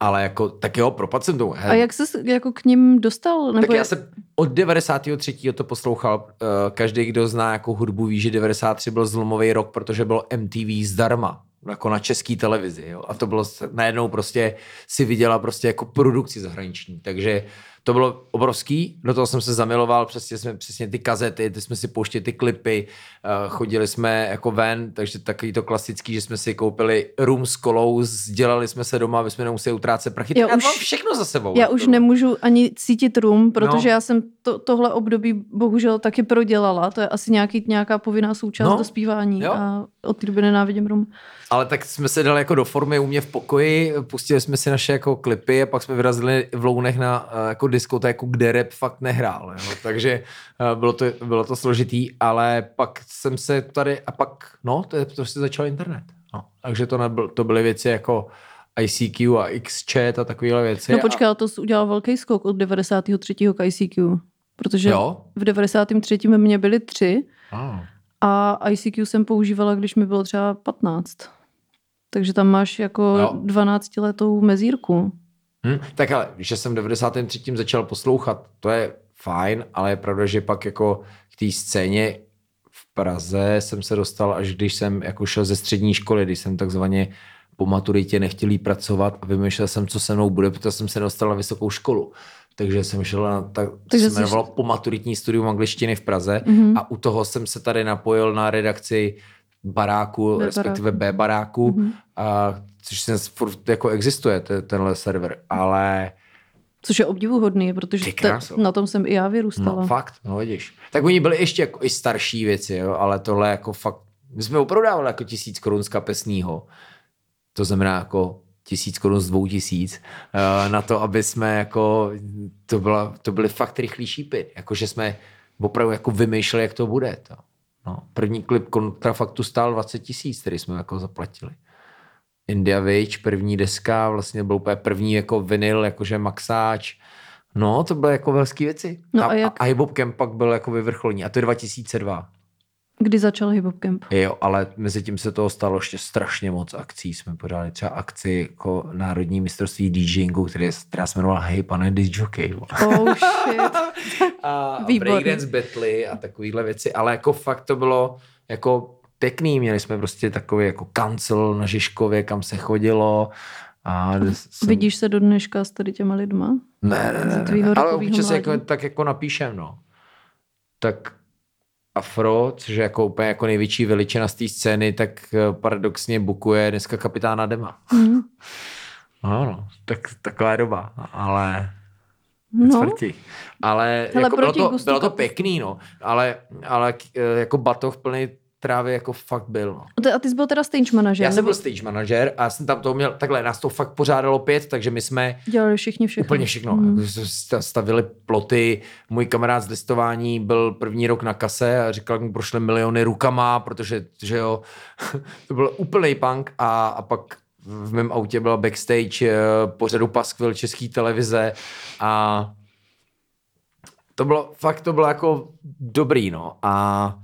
C: ale jako, tak jo, propadl jsem tomu.
B: a jak jsi jako k ním dostal? Nebo
C: tak já jsem od 93. to poslouchal. eh, Každý, kdo zná jako hudbu, ví, že 93 byl zlomový rok, protože bylo MTV zdarma jako na české televizi. Jo? A to bylo najednou prostě si viděla prostě jako produkci zahraniční. Takže to bylo obrovský, do toho jsem se zamiloval, přesně jsme přesně ty kazety, ty jsme si pouštěli ty klipy, eh, chodili jsme jako ven, takže takový to klasický, že jsme si koupili rum s kolou, dělali jsme se doma, aby jsme nemuseli utrácet prachy.
B: Já
C: Já,
B: už-
C: mám všechno za sebou.
B: Já už nemůžu ani cítit rum, protože
C: No.
B: já jsem to, tohle období bohužel taky prodělala. To je asi nějaký, nějaká povinná součást
C: No.
B: do zpívání
C: Jo.
B: a od té doby nenávidím rum.
C: Ale tak jsme se dali jako do formy u mě v pokoji, pustili jsme si naše jako klipy a pak jsme vyrazili v Lounech na eh, jako diskotéku, kde rap fakt nehrál. Jo. Takže eh, bylo to, bylo to složitý, ale pak jsem se tady a pak, no, to je prostě začal internet. No. Takže to, nebyl, to byly věci jako ICQ a XChat a takovéhle věci.
B: No počkej, ale to jsi udělal velký skok od 93. k ICQ. Protože
C: Jo?
B: v 93. mě byly tři
C: A,
B: a ICQ jsem používala, když mi bylo třeba 15. Takže tam máš jako
C: Jo.
B: 12 letou mezírku.
C: Hm? Tak ale, když jsem v 93. začal poslouchat, to je fajn, ale je pravda, že pak jako k té scéně v Praze jsem se dostal, až když jsem jako šel ze střední školy, když jsem takzvaně po maturitě nechtěl pracovat a vymýšlel jsem, co se mnou bude, protože jsem se dostal na vysokou školu. Takže jsem šel na, tak,
B: Takže
C: se
B: jsi-
C: jmenovalo po maturitní studium angličtiny v Praze
B: Mhm.
C: a u toho jsem se tady napojil na redakci baráku, respektive B baráku,
B: Mhm.
C: a, což se furt jako existuje, te- tenhle server, ale
B: Což je obdivuhodný, protože te, na tom jsem i já vyrůstala.
C: no fakt, no vidíš. Tak oni byli ještě jako i starší věci, jo, ale tohle jako fakt, my jsme opravdu dávali jako tisíc korun z kapesního, to znamená jako tisíc korun z dvou tisíc, eh, na to, aby jsme jako, to, byla, to byly fakt rychlý šípy, jakože jsme opravdu jako vymýšleli, jak to bude. To. No, první klip kontrafaktu stál 20 tisíc, který jsme jako zaplatili. India Witch, první deska, vlastně byl úplně první jako vinyl, jakože maxáč. No, to byly jako velké věci.
B: No
C: a,
B: a jak-
C: a Hip Hop Camp pak byl jako vyvrcholní. A to je 2002.
B: Kdy začal Hip Hop Camp?
C: Jo, ale mezi tím se toho stalo ještě strašně moc akcí. Jsme podali třeba akci jako Národní mistrovství DJingu, které, která se jmenovala Hey pane Jockey.
B: Oh shit.
C: a
B: Výborný.
C: breakdance battle a takovýhle věci, ale jako fakt to bylo jako pěkný, měli jsme prostě takový jako kancel na Žižkově, kam se chodilo a jsem...
B: Vidíš se do dneška s tady těma lidma?
C: Ne, ne, ne, ne. ale občas
B: mládí?
C: jako, tak jako napíšem, no. Tak Afro, což je jako úplně jako největší veličina z té scény, tak eh, paradoxně bukuje dneska kapitána Dema.
B: Hmm.
C: No, no, tak taková je doba, ale
B: No,
C: Cvrti. Ale
B: Hele,
C: jako bylo, to, bylo to pěkný, no. Ale, ale eh, jako batoh plný trávy jako fakt byl, no.
B: a ty, jsi byl teda stage manažer?
C: Já jsem
B: nebo
C: byl stage manažer a jsem tam to měl, takhle, nás to fakt pořádalo pět, takže my jsme
B: dělali všichni všechno?
C: Úplně všechno. Mm. Stavili ploty. Můj kamarád z listování byl první rok na kase a říkal, mu prošly miliony rukama, protože že jo, to byl úplný punk a, a pak v mém autě byla backstage eh, pořadu Paskvil české televize a to bylo, fakt to bylo jako dobrý, no. A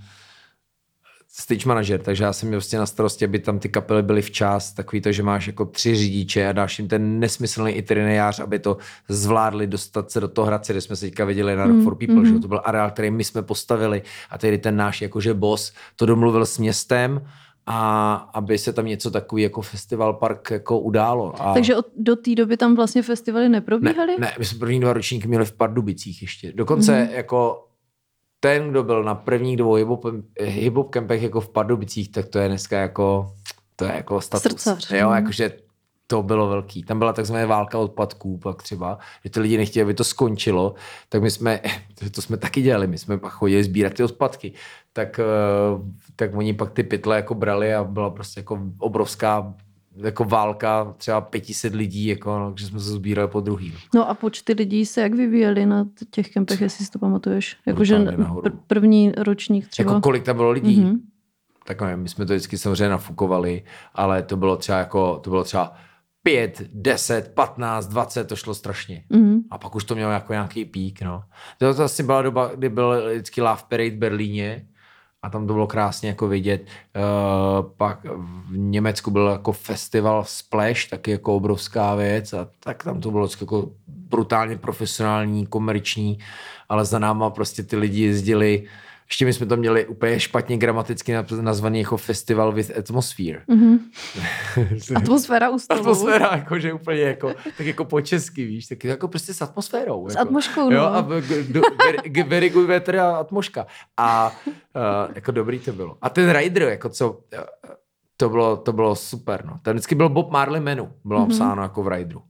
C: stage manager, takže já jsem měl vlastně na starosti, aby tam ty kapely byly včas, takový to, že máš jako tři řidiče a dáš jim ten nesmyslný itinerariář, aby to zvládli dostat se do toho Hradce, kde jsme se teďka viděli na Rock for People, mm, že jo, to byl areál, který my jsme postavili a tedy ten náš jakože boss to domluvil s městem a aby se tam něco takový jako festival park jako událo. A
B: Takže od, do té doby tam vlastně festivaly neprobíhaly?
C: ne, ne, my jsme první dva ročníky měli v Pardubicích ještě. Dokonce
B: Mhm.
C: mm-hmm. jako ten, kdo byl na prvních dvou hip-hop, campech jako v Pardubicích, tak to je dneska jako, to je jako status.
B: Srdcař,
C: Jo,
B: no.
C: jakože to bylo velký. Tam byla takzvaná válka odpadků pak třeba, že ty lidi nechtěli, aby to skončilo, tak my jsme, to jsme taky dělali, my jsme pak chodili sbírat ty odpadky. Tak, eh, tak oni pak ty pytle jako brali a byla prostě jako obrovská jako válka, třeba 500 lidí, jako, no, že jsme se sbírali po druhý. No.
B: No a počty lidí se jak vyvíjely na těch kempech, jestli si to pamatuješ? Jakože pr- první ročník třeba.
C: Jako kolik tam bylo lidí?
B: Mhm.
C: Mm-hmm. Tak nevím, my jsme to vždycky samozřejmě nafukovali, ale to bylo třeba jako, to bylo třeba 5, 10, 15, 20, to šlo strašně.
B: Mhm.
C: A pak už to mělo jako nějaký pík, no. To, to asi byla doba, kdy byl vždycky Love Parade v Berlíně a tam to bylo krásně jako vidět. Uh, pak v Německu byl jako festival Splash, taky jako obrovská věc a tak tam to bylo jako brutálně profesionální, komerční, ale za náma prostě ty lidi jezdili ještě my jsme to měli úplně špatně gramaticky naz- nazvaný jako Festival with Atmosphere.
B: Mhm. Atmosféra u stolu.
C: Atmosféra, jakože úplně jako, tak jako po česky, víš, tak jako prostě s atmosférou.
B: S
C: jako.
B: atmoškou,
C: Jo,
B: no.
C: a very- good weather a atmoška. A uh, jako dobrý to bylo. A ten rider, jako co, uh, to bylo, to bylo super, no. Tam vždycky byl Bob Marley menu, bylo mm-hmm. psáno jako v rideru.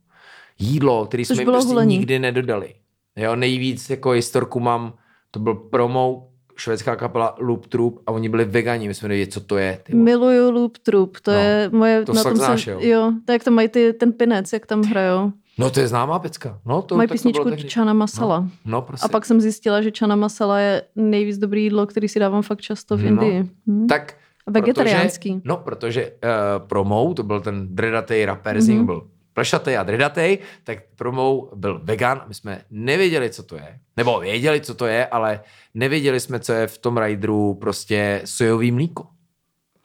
C: Jídlo, který
B: Což
C: jsme prostě
B: hulení.
C: nikdy nedodali. Jo, nejvíc jako historku mám, to byl promo švédská kapela Loop Troop a oni byli vegani, my jsme nevěděli, co to je. Ty vole.
B: Miluju Loop Troop, to
C: No,
B: je moje...
C: to
B: na tom
C: znáš,
B: jsem,
C: jo?
B: jo? tak jak tam mají ty, ten pinec, jak tam hrajou.
C: No to je známá pecka. No, to,
B: Mají
C: to
B: písničku
C: tehdy.
B: Chana Masala.
C: No, no prostě.
B: A pak jsem zjistila, že Chana Masala je nejvíc dobrý jídlo, který si dávám fakt často v
C: No.
B: Indii. Hm?
C: Tak
B: vegetariánský.
C: Protože, no, protože uh, promou, to byl ten dredatej rapper,
B: Mhm.
C: mm-hmm. byl plešatej a dredatej, tak promou byl vegan a my jsme nevěděli, co to je. Nebo věděli, co to je, ale nevěděli jsme, co je v tom rideru prostě sojový mlíko.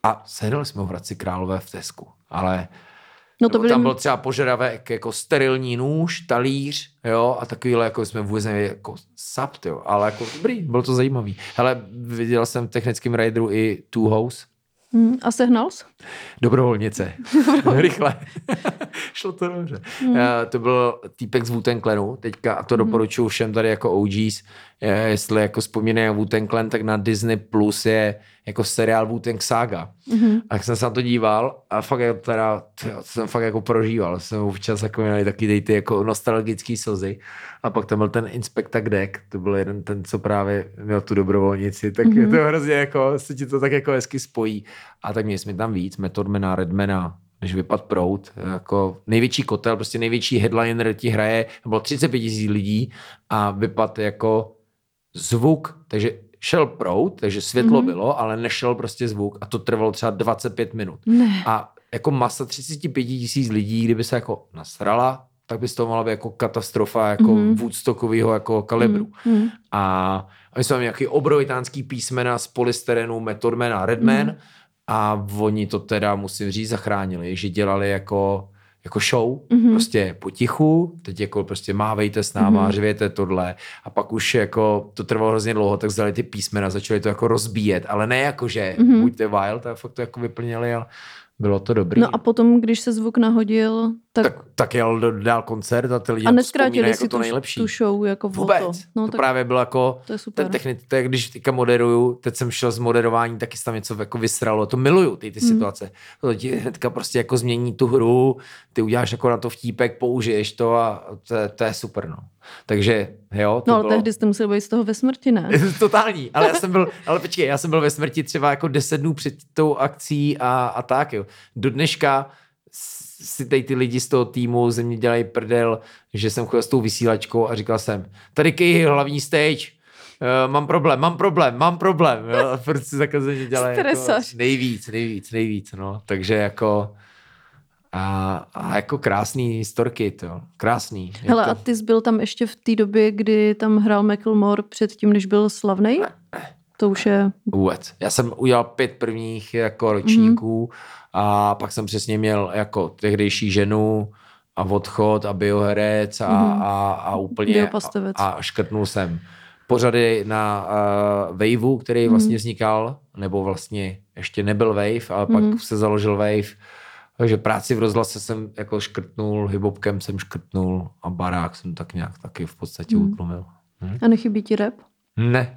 C: A sehnali jsme ho v Hradci Králové v Tesku. ale
B: No to
C: nebo
B: byly...
C: tam byl třeba požadavek jako sterilní nůž, talíř, jo, a takovýhle, jako jsme vůbec nevěděli, jako sapt, jo, ale jako dobrý, bylo to zajímavý. Hele, viděl jsem v technickém rideru i Two House,
B: Hmm, a sehnal jsi?
C: Dobrovolnice. Rychle. Šlo to dobře. Hmm. to byl týpek z wu Clanu teďka a to hmm. doporučuji všem tady jako OGs. Je, jestli jako vzpomínají wu Clan, tak na Disney Plus je jako seriál wu Saga. Hmm. A jak jsem se na to díval a fakt jako teda, to jsem fakt jako prožíval. Jsem občas jako měl taky ty jako nostalgický slzy. A pak tam byl ten Inspector Deck, to byl jeden ten, co právě měl tu dobrovolnici, tak mm-hmm. je to hrozně jako, se ti to tak jako hezky spojí. A tak měli jsme tam víc, Metodmana, Redmana, než vypad prout, jako největší kotel, prostě největší headliner ti hraje, bylo 35 tisíc lidí a vypad jako zvuk, takže šel prout, takže světlo mm-hmm. bylo, ale nešel prostě zvuk a to trvalo třeba 25 minut.
B: Ne.
C: A jako masa 35 tisíc lidí, kdyby se jako nasrala, tak by z toho mohla být jako katastrofa jako mm-hmm. Woodstockového jako kalibru. Mm-hmm. A oni jsou nějaký obrovitánský písmena z polystyrenu Methodman a Redman mm-hmm. a oni to teda, musím říct, zachránili, že dělali jako jako show, mm-hmm. prostě potichu, teď jako prostě mávejte s náma, mm-hmm. řvěte tohle a pak už jako to trvalo hrozně dlouho, tak vzali ty písmena, začali to jako rozbíjet, ale ne jako, že mm-hmm. buďte wild, a fakt to jako vyplnili, ale bylo to dobrý.
B: No a potom, když se zvuk nahodil, tak...
C: Tak, tak jel do, dál koncert a ty lidi
B: a neskrátili
C: jako
B: si
C: to
B: tu,
C: nejlepší.
B: tu show jako
C: Vůbec.
B: To.
C: No, to tak právě bylo jako...
B: To je super.
C: Ten technik, to je, když teďka moderuju, teď jsem šel z moderování, taky se tam něco jako vysralo. To miluju, ty, ty mm. situace. To ti hnedka prostě jako změní tu hru, ty uděláš jako na to vtípek, použiješ to a to, to je super, no. Takže, jo. To
B: no, ale
C: bylo...
B: tehdy jste musel být z toho ve smrti, ne?
C: Totální, ale já jsem byl, ale počkej, já jsem byl ve smrti třeba jako deset dnů před tou akcí a, a tak, jo. Do dneška si tady ty lidi z toho týmu ze mě dělají prdel, že jsem chodil s tou vysílačkou a říkal jsem, tady kej hlavní stage, uh, mám problém, mám problém, mám problém. Jo? A prostě takhle ze mě dělají jako nejvíc, nejvíc, nejvíc. No. Takže jako a, a jako krásný historky, to. Krásný.
B: Hele,
C: to...
B: a ty jsi byl tam ještě v té době, kdy tam hrál Macklemore předtím, než byl slavný? To už je...
C: Vůbec. Já jsem udělal pět prvních jako ročníků mm-hmm. a pak jsem přesně měl jako tehdejší ženu a odchod a bioherec a, mm-hmm. a, a úplně a, a škrtnul jsem pořady na uh, Waveu, který mm-hmm. vlastně vznikal, nebo vlastně ještě nebyl Wave, ale mm-hmm. pak mhm. se založil Wave. Takže práci v rozhlase jsem jako škrtnul, hibobkem jsem škrtnul a barák jsem tak nějak taky v podstatě mm. utlumil.
B: Hm? A nechybí ti rap?
C: Ne.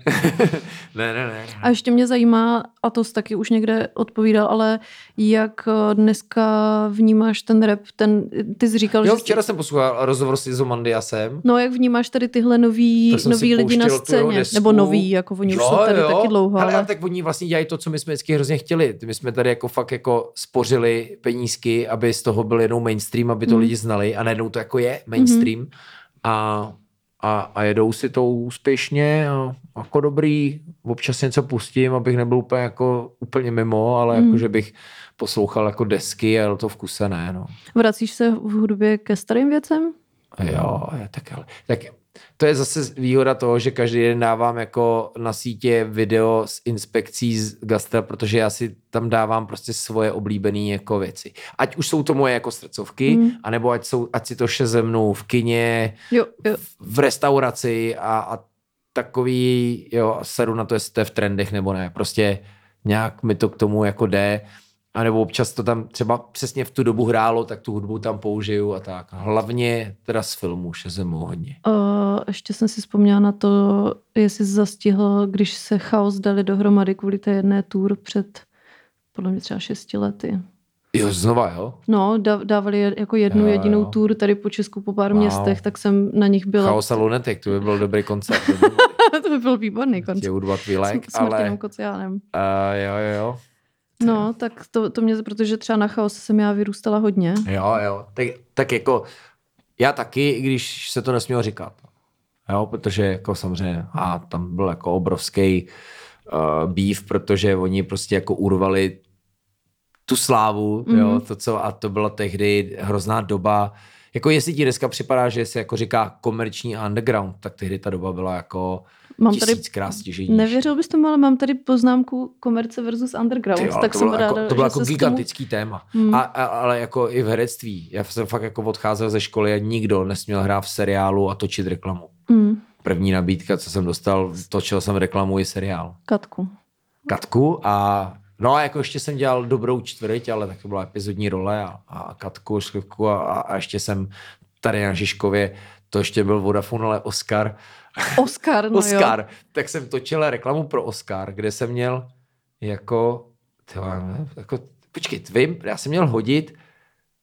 C: ne, ne, ne.
B: A ještě mě zajímá, a to jsi taky už někde odpovídal, ale jak eh, dneska vnímáš ten rap, ten, ty jsi říkal,
C: jo,
B: že...
C: včera jsi... jsem poslouchal rozhovor s Izomandiasem.
B: No, jak vnímáš tady tyhle nový, nový lidi na scéně? Nebo nový, jako oni jo, už jsou tady jo. taky dlouho.
C: Ale, ale... tak oni vlastně dělají to, co my jsme vždycky hrozně chtěli. My jsme tady jako fakt jako spořili penízky, aby z toho byl jednou mainstream, aby to mm. lidi znali a najednou to jako je mainstream. Mm. A a, a jedou si to úspěšně a jako dobrý, občas něco pustím, abych nebyl úplně jako úplně mimo, ale mm. jako, že bych poslouchal jako desky a to vkusené, no.
B: Vracíš se v hudbě ke starým věcem?
C: Jo, tak ale, tak to je zase výhoda toho, že každý den dávám jako na sítě video s inspekcí z gastra, protože já si tam dávám prostě svoje oblíbené jako věci. Ať už jsou to moje jako srdcovky, mm. anebo ať, jsou, ať si to še ze mnou v kině,
B: jo, jo.
C: v restauraci a, a takový, jo, sedu na to, jestli to je v trendech nebo ne. Prostě nějak mi to k tomu jako jde. A nebo občas to tam třeba přesně v tu dobu hrálo, tak tu hudbu tam použiju a tak. Hlavně teda z filmu Šezemu hodně.
B: Uh, ještě jsem si vzpomněla na to, jestli jsi zastihl, když se Chaos dali dohromady kvůli té jedné tour před podle mě třeba šesti lety.
C: Jo, znova, jo?
B: No, dávali jako jednu jo, jedinou jo. tour tady po Česku po pár wow. městech, tak jsem na nich byla.
C: Chaos a Lunatic, to by byl dobrý koncert.
B: to by byl výborný koncert.
C: Tě hudba tvílek,
B: S, ale... Kociánem. Uh,
C: jo, jo, jo.
B: No, tak to, to mě, protože třeba na chaos jsem já vyrůstala hodně.
C: Jo, jo. Tak, tak jako já taky, i když se to nesmělo říkat. Jo, protože jako samozřejmě, a tam byl jako obrovský uh, býv, protože oni prostě jako urvali tu slávu, mm-hmm. jo, to co, a to byla tehdy hrozná doba, Jako jestli ti dneska připadá, že se jako říká komerční underground, tak tehdy ta doba byla jako
B: Mám tady,
C: tisíckrát stěžejnější.
B: nevěřil bys tomu, ale mám tady poznámku komerce versus underground,
C: Ty jo,
B: tak
C: to
B: jsem
C: bylo
B: ráda,
C: jako, to bylo jako
B: s tomu-
C: gigantický téma.
B: Hmm.
C: A, a, ale jako i v herectví. Já jsem fakt jako odcházel ze školy a nikdo nesměl hrát v seriálu a točit reklamu.
B: Mm,
C: První nabídka, co jsem dostal, točil jsem reklamu i seriál.
B: Katku.
C: Katku a no a jako ještě jsem dělal dobrou čtvrť, ale tak to byla epizodní role a, a Katku, Šlivku a, a ještě jsem tady na Žižkově, to ještě byl Vodafone, ale Oscar.
B: Oscar, no
C: Oscar.
B: jo.
C: Tak jsem točil reklamu pro Oscar, kde jsem měl jako, tyhle, ne, jako počkej, vím, já jsem měl hodit,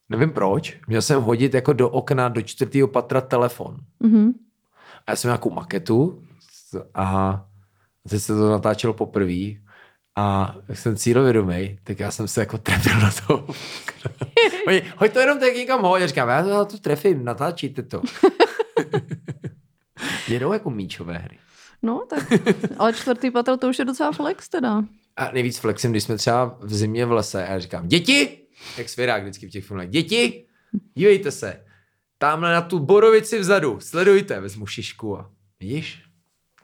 C: nevím proč, měl jsem hodit jako do okna do čtvrtého patra telefon.
B: Mhm.
C: A já jsem měl nějakou maketu a teď se to natáčelo poprvé a jak jsem cílovědomý, tak já jsem se jako trefil na to. Oni, hoď to jenom tak někam hoď. Já říkám, já to, já to trefím, natáčíte to. Jedou jako míčové hry.
B: No, tak, ale čtvrtý patro, to už je docela flex teda.
C: A nejvíc flexem, když jsme třeba v zimě v lese a já říkám, děti, jak svěrák vždycky v těch filmech, děti, dívejte se, tamhle na tu borovici vzadu, sledujte, vezmu šišku a vidíš,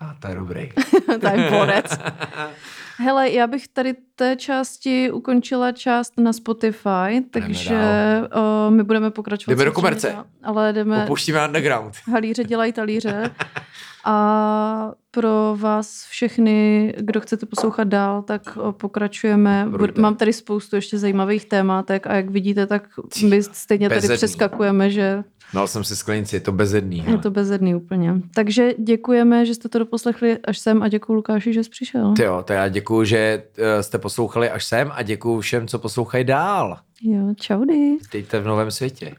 C: a to je dobrý.
B: to je borec. Hele, já bych tady té části ukončila část na Spotify, takže uh, my budeme pokračovat.
C: Jdeme do komerce.
B: Ale jdeme,
C: Opouštíme underground.
B: halíře dělají talíře. A pro vás všechny, kdo chcete poslouchat dál, tak o, pokračujeme.
C: Brutál.
B: Mám tady spoustu ještě zajímavých tématek a jak vidíte, tak my stejně tady
C: Bezedný.
B: přeskakujeme, že
C: Dal jsem si sklenici, je to bezedný.
B: je
C: hele.
B: to bezedný úplně. Takže děkujeme, že jste to doposlechli až sem a děkuji Lukáši, že jsi přišel.
C: Ty jo, tak já děkuju, že eh, jste poslouchali až sem a děkuju všem, co poslouchají dál.
B: Jo, čaudy.
C: Vítejte v novém světě.